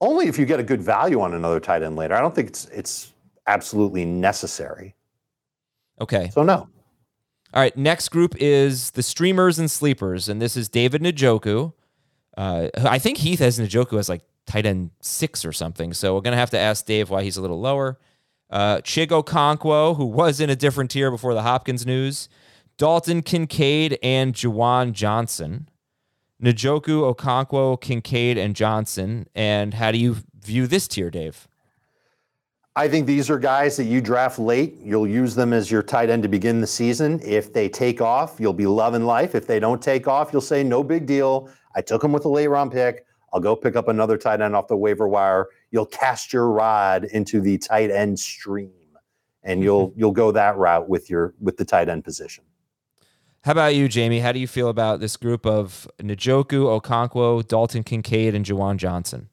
S6: Only if you get a good value on another tight end later. I don't think it's it's absolutely necessary.
S5: Okay.
S6: So no.
S5: All right. Next group is the streamers and sleepers, and this is David Njoku. Uh, I think Heath has Njoku as like tight end six or something. So we're gonna have to ask Dave why he's a little lower. Uh, Chig Okonkwo, who was in a different tier before the Hopkins news. Dalton Kincaid and Juwan Johnson. Njoku, Okonkwo, Kincaid, and Johnson. And how do you view this tier, Dave?
S6: I think these are guys that you draft late. You'll use them as your tight end to begin the season. If they take off, you'll be loving life. If they don't take off, you'll say, no big deal. I took them with a late round pick. I'll go pick up another tight end off the waiver wire. You'll cast your rod into the tight end stream, and mm-hmm. you'll you'll go that route with your with the tight end position.
S5: How about you, Jamey? How do you feel about this group of Njoku, Okonkwo, Dalton Kincaid, and Juwan Johnson?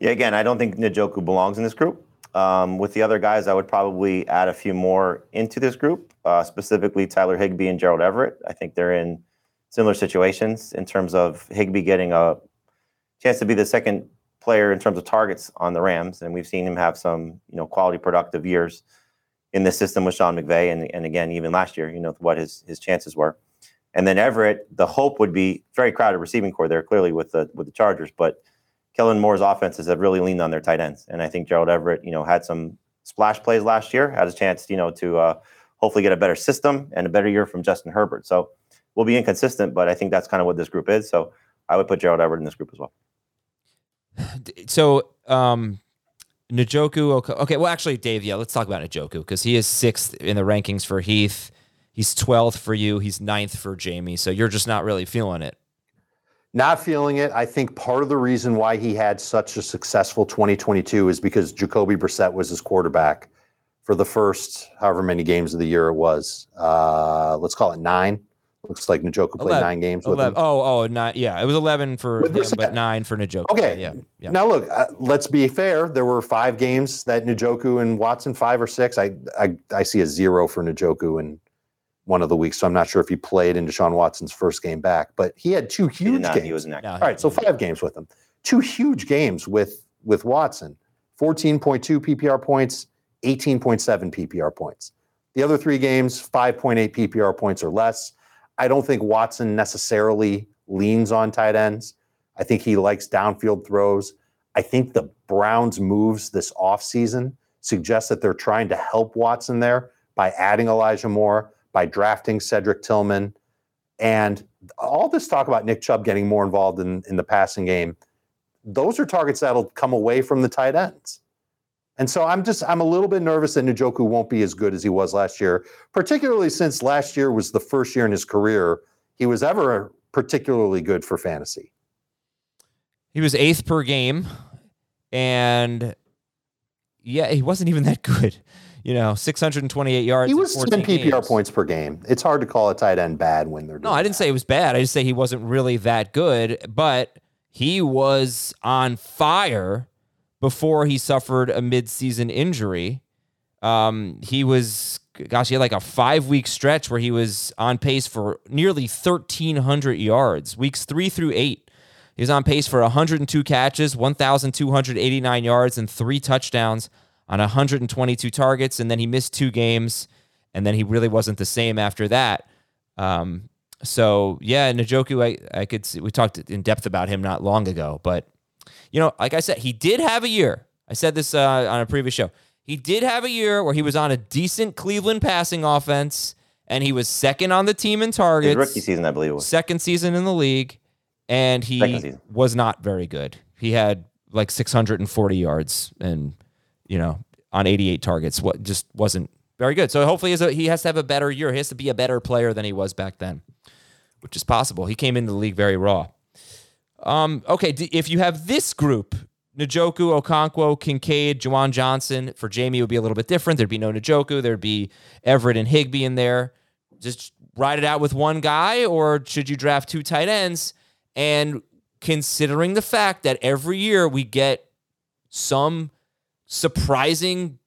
S7: Yeah, again, I don't think Njoku belongs in this group. Um, with the other guys, I would probably add a few more into this group, uh, specifically Tyler Higbee and Gerald Everett. I think they're in similar situations in terms of Higbee getting a chance to be the second player in terms of targets on the Rams, and we've seen him have some, you know, quality productive years in this system with Sean McVay, and and again, even last year, you know, what his his chances were. And then Everett, the hope would be very crowded receiving core there, clearly with the with the Chargers, but Kellen Moore's offenses have really leaned on their tight ends, and I think Gerald Everett, you know, had some splash plays last year, had a chance, you know, to uh, hopefully get a better system and a better year from Justin Herbert. So we'll be inconsistent, but I think that's kind of what this group is. So I would put Gerald Everett in this group as well. [sighs]
S5: So, um, Njoku, okay, okay. Well, actually, Dave, yeah, let's talk about Njoku because he is sixth in the rankings for Heath. He's 12th for you. He's ninth for Jamey. So you're just not really feeling it.
S6: Not feeling it. I think part of the reason why he had such a successful 2022 is because Jacoby Brissett was his quarterback for the first however many games of the year it was. Uh, let's call it nine. Looks like Njoku played
S5: 11,
S6: nine games
S5: 11,
S6: with him.
S5: Oh, oh, not yeah. It was 11 for him, but nine for Njoku.
S6: Okay.
S5: Yeah. Yeah.
S6: Now look, uh, let's be fair. There were five games that Njoku and Watson, five or six. I I, I see a zero for Njoku in one of the weeks, so I'm not sure if he played in Deshaun Watson's first game back. But he had two
S7: He
S6: huge
S7: not.
S6: games.
S7: He was inactive.
S5: No,
S6: All right, so five games with him. Two huge games with with Watson. 14.2 PPR points, 18.7 PPR points. The other three games, 5.8 PPR points or less. I don't think Watson necessarily leans on tight ends. I think he likes downfield throws. I think the Browns' moves this offseason suggest that they're trying to help Watson there by adding Elijah Moore, by drafting Cedric Tillman. And all this talk about Nick Chubb getting more involved in, in the passing game, those are targets that'll come away from the tight ends. And so I'm just I'm a little bit nervous that Njoku won't be as good as he was last year, particularly since last year was the first year in his career he was ever particularly good for fantasy.
S5: He was eighth per game, and yeah, he wasn't even that good. You know, 628 yards.
S6: He was 10
S5: 14
S6: PPR
S5: games.
S6: points per game. It's hard to call a tight end bad when they're
S5: No, I didn't
S6: that.
S5: say it was bad. I just say he wasn't really that good, but he was on fire before he suffered a midseason injury. Um, he was, gosh, he had like a five week stretch where he was on pace for nearly 1,300 yards, weeks three through eight. He was on pace for 102 catches, 1,289 yards, and three touchdowns on 122 targets. And then he missed two games, and then he really wasn't the same after that. Um, so yeah, Njoku, I, I could see, we talked in depth about him not long ago, but you know, like I said, he did have a year. I said this uh, on a previous show. He did have a year where he was on a decent Cleveland passing offense, and he was second on the team in
S7: His
S5: targets.
S7: rookie season, I believe it was.
S5: second season in the league, and he was not very good. He had like 640 yards and you know on 88 targets. What just wasn't very good. So hopefully he has to have a better year. He has to be a better player than he was back then, which is possible. He came into the league very raw. Um, okay, if you have this group, Njoku, Okonkwo, Kincaid, Juwan Johnson, for Jamey would be a little bit different. There'd be no Njoku. There'd be Everett and Higbee in there. Just ride it out with one guy, or should you draft two tight ends? And considering the fact that every year we get some surprising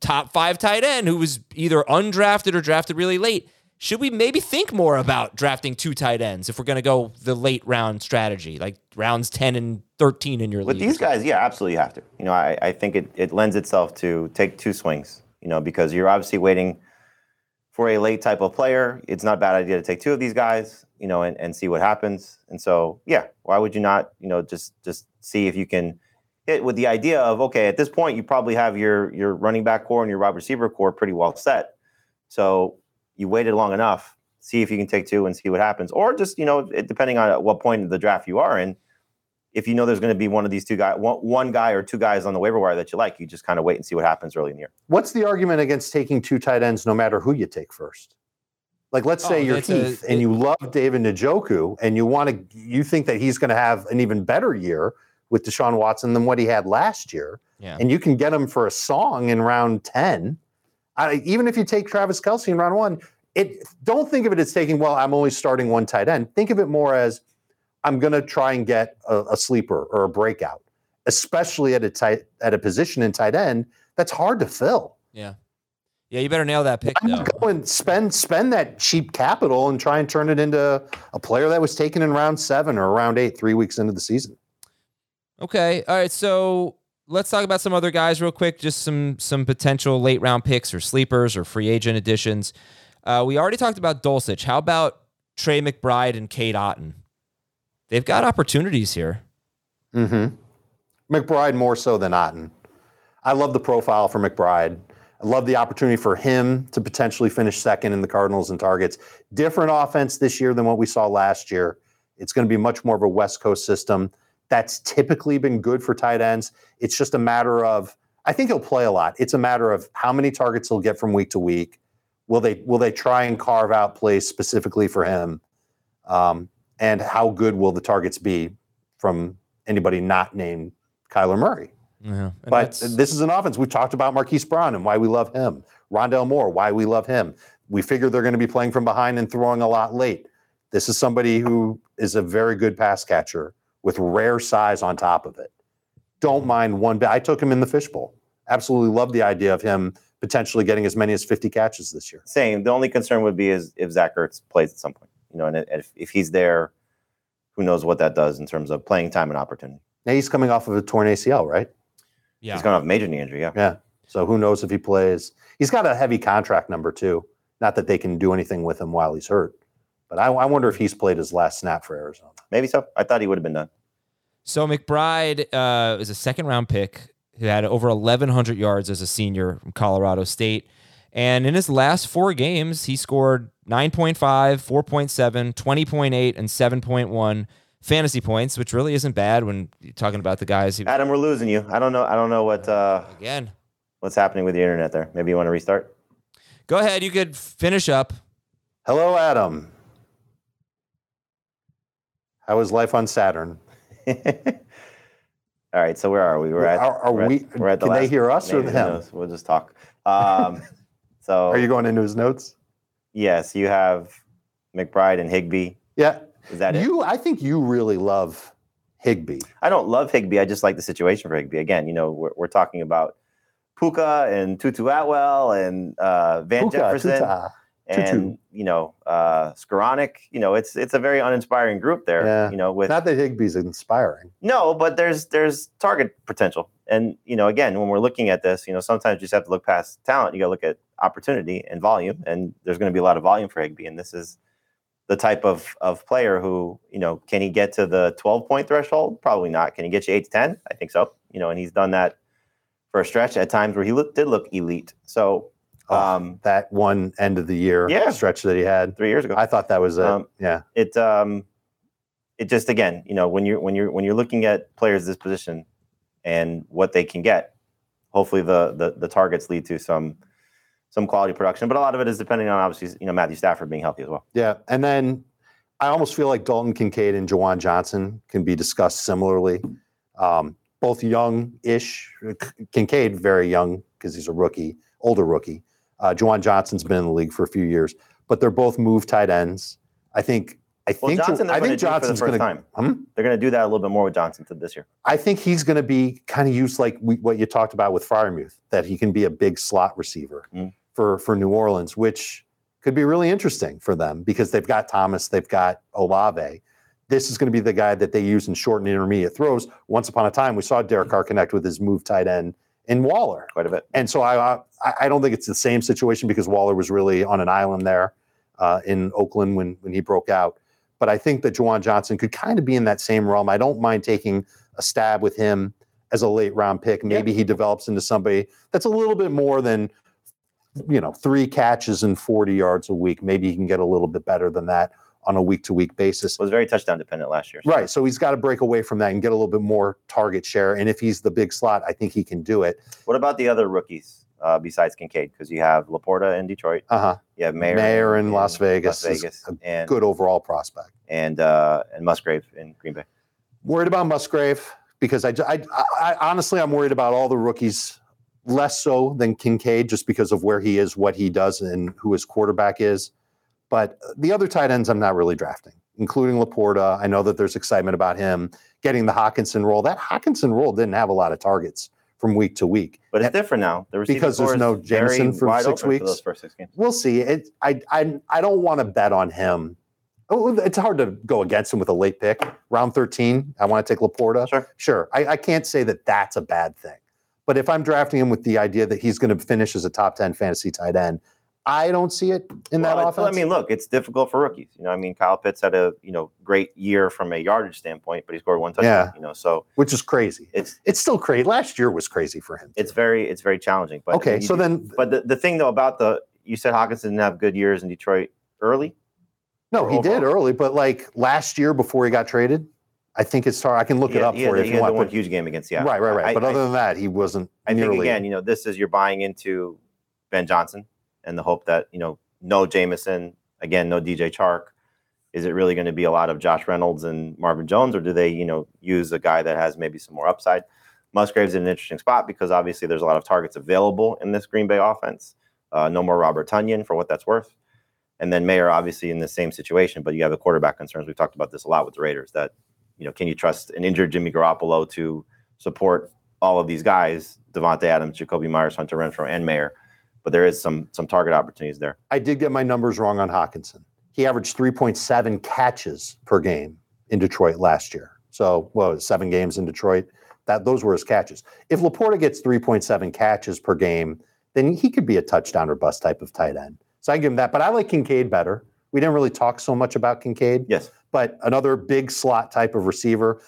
S5: top five tight end who was either undrafted or drafted really late, should we maybe think more about drafting two tight ends if we're going to go the late round strategy, like rounds 10 and 13 in your league?
S7: With
S5: league?
S7: these guys, yeah, absolutely you have to. You know, I, I think it, it lends itself to take two swings, you know, because you're obviously waiting for a late type of player. It's not a bad idea to take two of these guys, you know, and, and see what happens. And so, yeah, why would you not, you know, just just see if you can hit with the idea of okay, at this point you probably have your your running back core and your wide receiver core pretty well set. So you waited long enough, see if you can take two and see what happens, or just you know, it, depending on at what point of the draft you are in, if you know there's going to be one of these two guys, one, one guy or two guys on the waiver wire that you like, you just kind of wait and see what happens early in the year.
S6: What's the argument against taking two tight ends no matter who you take first? Like, let's say
S5: Oh,
S6: you're
S5: that's a-
S6: Heath and you love David Njoku and you want to, you think that he's going to have an even better year with Deshaun Watson than what he had last year,
S5: Yeah.
S6: and you can get him for a song in round 10. I, even if you take Travis Kelce in round one, it don't think of it as taking, well, I'm only starting one tight end. Think of it more as I'm going to try and get a, a sleeper or a breakout, especially at a tight at a position in tight end that's hard to fill.
S5: yeah. Yeah, you better nail that pick,
S6: I'm
S5: though.
S6: not going spend spend that cheap capital and try and turn it into a player that was taken in round seven or round eight, three weeks into the season.
S5: Okay. All right. So let's talk about some other guys real quick. Just some some potential late round picks or sleepers or free agent additions. Uh, we already talked about Dulcich. How about Trey McBride and Cade Otton? They've got opportunities here.
S6: Mm-hmm. McBride more so than Otten. I love the profile for McBride. I love the opportunity for him to potentially finish second in the Cardinals and targets. Different offense this year than what we saw last year. It's going to be much more of a West Coast system. That's typically been good for tight ends. It's just a matter of I think he'll play a lot. It's a matter of how many targets he'll get from week to week. Will they will they try and carve out plays specifically for him? Um, and how good will the targets be from anybody not named Kyler Murray?
S5: Yeah.
S6: But this is an offense. We've talked about Marquise Brown and why we love him. Rondale Moore, why we love him. We figure they're going to be playing from behind and throwing a lot late. This is somebody who is a very good pass catcher with rare size on top of it. Don't mind one bit. I took him in the fishbowl. Absolutely love the idea of him potentially getting as many as 50 catches this year.
S7: Same. The only concern would be is if Zach Ertz plays at some point, you know, and if, if he's there, who knows what that does in terms of playing time and opportunity.
S6: Now he's coming off of a torn ACL, right?
S5: yeah.
S7: He's gone off major knee injury, yeah.
S6: Yeah. So who knows if he plays? He's got a heavy contract number too. Not that they can do anything with him while he's hurt, but I, I wonder if he's played his last snap for Arizona.
S7: Maybe so. I thought he would have been done.
S5: So McBride uh, is a second round pick who had over 1,100 yards as a senior from Colorado State. And in his last four games, he scored 9.5, 4.7, 20.8, and 7.1 fantasy points, which really isn't bad when you're talking about the guys. Who,
S7: Adam, we're losing you. I don't know. I don't know what uh,
S5: again,
S7: what's happening with the internet there. Maybe you want to restart.
S5: go ahead. You could finish up.
S6: Hello, Adam. How is life on Saturn? [laughs]
S7: All right. So where are we? We're at.
S6: Are- are
S7: we're at-
S6: we-
S7: We're at the
S6: can they hear us or them?
S7: We'll just talk. Um, [laughs] so
S6: Are you going into his notes?
S7: yes, you have McBride and Higbee.
S6: Yeah.
S7: Is that it?
S6: You, I think you really love Higbee.
S7: I don't love Higbee. I just like the situation for Higbee. Again, you know, we're, we're talking about Puka and Tutu Atwell and uh, Van
S6: Puka,
S7: Jefferson
S6: Tuta.
S7: And you know uh, Skowronek. You know, it's it's a very uninspiring group there.
S6: Yeah.
S7: You know, with
S6: Not that Higbee's inspiring.
S7: no, but there's there's target potential. And you know, again, when we're looking at this, you know, sometimes you just have to look past talent. You got to look at opportunity and volume, and there's going to be a lot of volume for Higbee. And this is the type of of player who, you know, can he get to the 12 point threshold? Probably not. Can he get you eight to 10? I think so. You know, and he's done that for a stretch at times where he look, did look elite. So um,
S6: that one end of the year
S7: Yeah.
S6: stretch that he had.
S7: three years ago,
S6: I thought that was a
S7: Um,
S6: yeah.
S7: it um it just again you know when you're when you're when you're looking at players this position and what they can get hopefully the the, the targets lead to some some quality production but a lot of it is depending on obviously you know matthew stafford being healthy as well
S6: Yeah, and then I almost feel like Dalton Kincaid and Juwan Johnson can be discussed similarly. Um, both young-ish. Kincaid very young because he's a rookie, older rookie. Uh, Juwan Johnson's been in the league for a few years, but they're both move tight ends. I think. I
S7: well
S6: think.
S7: johnson
S6: I think Johnson's going to.
S7: time
S6: Hmm?
S7: they're going to do that a little bit more with johnson this year
S6: I think he's going to be kind of used like we, what you talked about with Freiermuth, that he can be a big slot receiver
S7: Mm.
S6: for for New Orleans, which could be really interesting for them because they've got Thomas, they've got Olave. This is going to be the guy that they use in short and intermediate throws. Once upon a time, we saw Derek Carr connect with his move tight end in Waller.
S7: Quite a bit.
S6: And so I, I, I don't think it's the same situation because Waller was really on an island there uh, in Oakland when when he broke out. But I think that Juwan Johnson could kind of be in that same realm. I don't mind taking a stab with him as a late round pick. Maybe he develops into somebody that's a little bit more than you know three catches and 40 yards a week. Maybe he can get a little bit better than that on a week to week basis.
S7: Was very touchdown dependent last year. so-
S6: Right. So he's got to break away from that and get a little bit more target share. And if he's the big slot, I think he can do it.
S7: What about the other rookies uh, besides Kincaid? Because you have LaPorta in Detroit,
S6: Uh huh.
S7: you have Mayer,
S6: Mayer in Las Vegas
S7: Las Vegas,
S6: a
S7: and
S6: Good overall prospect.
S7: and uh, and Musgrave in Green Bay.
S6: Worried about Musgrave because I, I, I honestly I'm worried about all the rookies less so than Kincaid just because of where he is, what he does, and who his quarterback is. But the other tight ends I'm not really drafting, including LaPorta. I know that there's excitement about him getting the Hockenson role. That Hockenson role didn't have a lot of targets from week to week.
S7: But it's different now. The
S6: Because there's no Jameson for six weeks?
S7: For those first six games.
S6: we'll see. It, I, I, I don't want to bet on him. Oh, It's hard to go against him with a late pick. Round 13, I want to take LaPorta.
S7: Sure.
S6: Sure. I, I can't say that that's a bad thing. But if I'm drafting him with the idea that he's going to finish as a top 10 fantasy tight end, I don't see it in that
S7: Well, it's-
S6: offense.
S7: I mean, look, it's difficult for rookies. You know, I mean, Kyle Pitts had a you know great year from a yardage standpoint, but he scored one touchdown.
S6: Yeah.
S7: You know, so
S6: which is crazy.
S7: it's
S6: It's still crazy. Last year was crazy for him.
S7: it's very it's very challenging. But
S6: okay. So
S7: do-
S6: then,
S7: but the, the thing though about the you said Hawkins didn't have good years in Detroit early.
S6: no, he did early, but like last year before he got traded, I think it's hard. I can look
S7: He
S6: it up
S7: had
S6: for you if you want.
S7: one
S6: but-
S7: huge game against Seattle.
S6: Right, right, right.
S7: I-
S6: but
S7: I-
S6: other than that, he wasn't
S7: I think again, you know, this is you're buying into Ben Johnson and the hope that you know no Jameson again, no DJ Chark. Is it really going to be a lot of Josh Reynolds and Marvin Jones, or do they, you know, use a guy that has maybe some more upside? Musgrave's in an interesting spot because obviously there's a lot of targets available in this Green Bay offense. Uh, no more Robert Tonyan for what that's worth, and then Mayer obviously in the same situation. But you have the quarterback concerns. We've talked about this a lot with the Raiders. That you know, can you trust an injured Jimmy Garoppolo to support all of these guys, Davante Adams, Jakobi Meyers, Hunter Renfrow, and Mayer. But there is some some target opportunities there.
S6: I did get my numbers wrong on Hockenson. He averaged 3.7 catches per game in Detroit last year. So, well, seven games in Detroit. That those were his catches. If LaPorta gets 3.7 catches per game, then he could be a touchdown or bust type of tight end. So I give him that. But I like Kincaid better. We didn't really talk so much about Kincaid,
S7: Yes,
S6: but another big slot type of receiver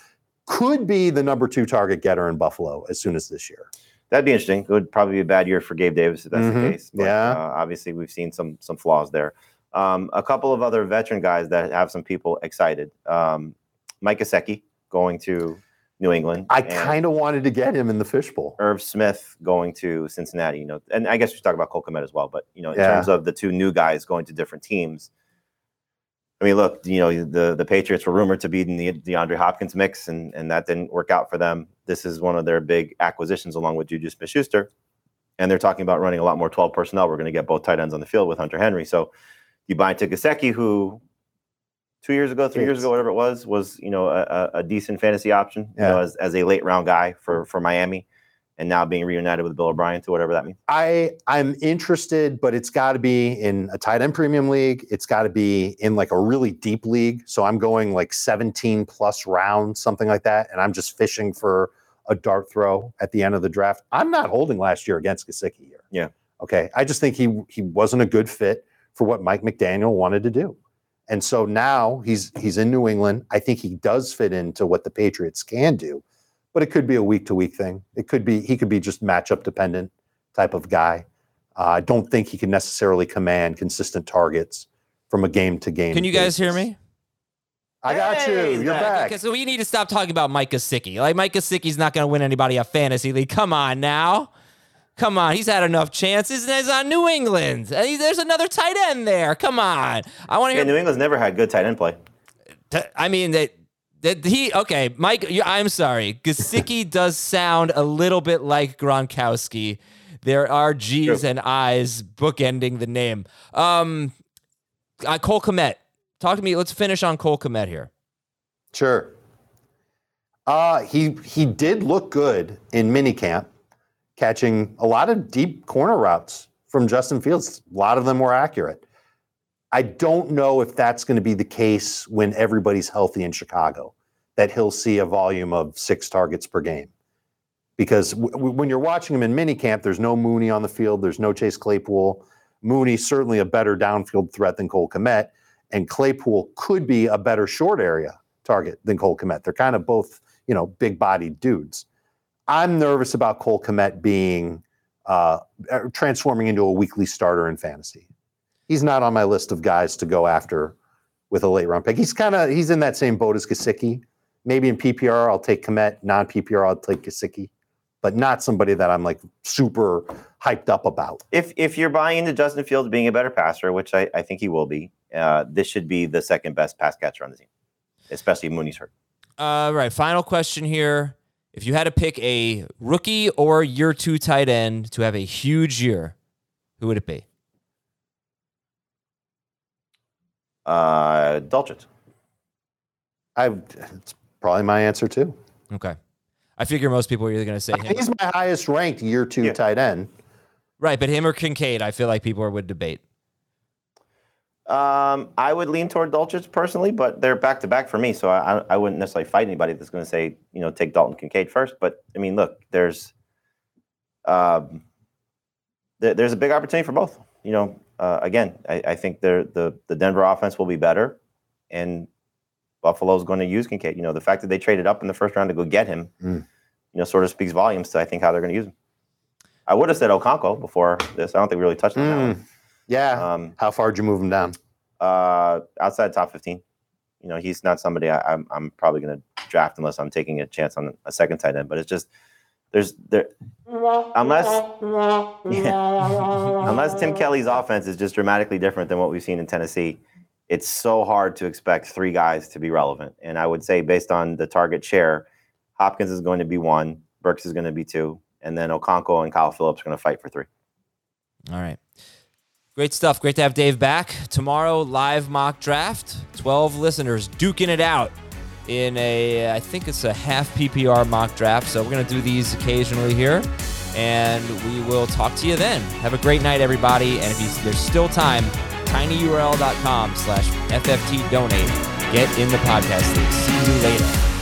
S6: could be the number two target getter in Buffalo as soon as this year.
S7: That'd be interesting. It would probably be a bad year for Gabe Davis if that's
S6: Mhm.
S7: the case. But,
S6: Yeah.
S7: uh, obviously, we've seen some some flaws there. Um, a couple of other veteran guys that have some people excited. Um, Mike Gesicki going to New England.
S6: I kind of wanted to get him in the fishbowl.
S7: Irv Smith going to Cincinnati. You know, and I guess we should talk about Cole Kmet as well. But you know, in
S6: Yeah.
S7: terms of the two new guys going to different teams. I mean, look, you know, the the Patriots were rumored to be in the DeAndre Hopkins mix, and and that didn't work out for them. This is one of their big acquisitions, along with Juju Smith-Schuster, and they're talking about running a lot more twelve personnel. We're going to get both tight ends on the field with Hunter Henry. So you buy into Gesicki, who two years ago, three years ago, whatever it was, was you know a, a- decent fantasy option, you know, as, as a late round guy for for Miami, and now being reunited with Bill O'Brien to whatever that means.
S6: I I'm interested, but it's got to be in a tight end premium league. It's got to be in like a really deep league. So I'm going like 17 plus rounds, something like that, and I'm just fishing for a dart throw at the end of the draft. I'm not holding last year against Gesicki here.
S7: Yeah.
S6: Okay. I just think he he wasn't a good fit for what Mike McDaniel wanted to do. And so now he's he's in New England. I think he does fit into what the Patriots can do, but it could be a week to week thing. It could be he could be just matchup dependent type of guy. Uh, I don't think he can necessarily command consistent targets from a game to game.
S5: Can you guys hear me?
S6: I got
S7: Hey,
S6: you.
S7: he's
S6: You're
S7: back.
S6: back.
S5: Because we need to stop talking about Mike Gesicki. Like Mike Gesicki's not going to win anybody a fantasy league. Come on now. Come on, he's had enough chances, and he's on New England. And there's another tight end there. Come on, I want to hear.
S7: Yeah,
S5: hear.
S7: New England's never had good tight end play.
S5: I mean that that he okay, Mike. I'm sorry, Gesicki [laughs] does sound a little bit like Gronkowski. There are G's
S7: True.
S5: and I's bookending the name. Um, uh, Cole Kmet, talk to me. Let's finish on Cole Kmet here.
S6: Sure. Uh, he he did look good in minicamp, catching a lot of deep corner routes from Justin Fields. A lot of them were accurate. I don't know if that's going to be the case when everybody's healthy in Chicago, that he'll see a volume of six targets per game. Because w- when you're watching him in minicamp, there's no Mooney on the field, there's no Chase Claypool. Mooney's certainly a better downfield threat than Cole Kmet, and Claypool could be a better short area target than Cole Kmet. They're kind of both, you know, big bodied dudes. I'm nervous about Cole Kmet being uh, er, transforming into a weekly starter in fantasy. He's not on my list of guys to go after with a late round pick. He's kind of he's in that same boat as Gesicki. Maybe in PPR I'll take Kmet, non PPR I'll take Gesicki, but not somebody that I'm like super hyped up about.
S7: If if you're buying into Justin Fields being a better passer, which I, I think he will be, uh, this should be the second best pass catcher on the team, especially if Mooney's hurt.
S5: All right, final question here. If you had to pick a rookie or year two tight end to have a huge year, who would it be?
S7: Uh, Dulcich.
S6: I it's probably my answer too.
S5: Okay. I figure most people are either going to say him.
S6: He's my highest ranked year two
S7: Yeah.
S6: tight end.
S5: Right, but him or Kincaid, I feel like people would debate.
S7: Um, I would lean toward Dulcich personally, but they're back to back for me, so I, I wouldn't necessarily fight anybody that's going to say you know take Dalton Kincaid first. But I mean, look, there's um, there, there's a big opportunity for both. You know, uh, again, I, I think they're, the the Denver offense will be better, and Buffalo's going to use Kincaid. You know, the fact that they traded up in the first round to go get him,
S6: Mm.
S7: you know, sort of speaks volumes to I think how they're going to use him. I would have said Okonkwo before this. I don't think we really touched on that
S6: Mm.
S7: one.
S6: Yeah.
S7: Um,
S6: How far did you move him down?
S7: uh, outside top 15. You know, he's not somebody I, I'm, I'm probably going to draft unless I'm taking a chance on a second tight end. But it's just there's there unless [laughs] yeah, [laughs] unless Tim Kelly's offense is just dramatically different than what we've seen in Tennessee. It's so hard to expect three guys to be relevant. And I would say based on the target share, Hopkins is going to be one, Burks is going to be two, and then Okonkwo and Kyle Phillips are going to fight for three.
S5: All right. Great stuff. Great to have Dave back. Tomorrow, live mock draft. 12 listeners duking it out in a, I think it's a half PPR mock draft. So we're going to do these occasionally here. And we will talk to you then. Have a great night, everybody. And if you, there's still time, tinyurl.com slash FFT donate. Get in the podcast league. See you later.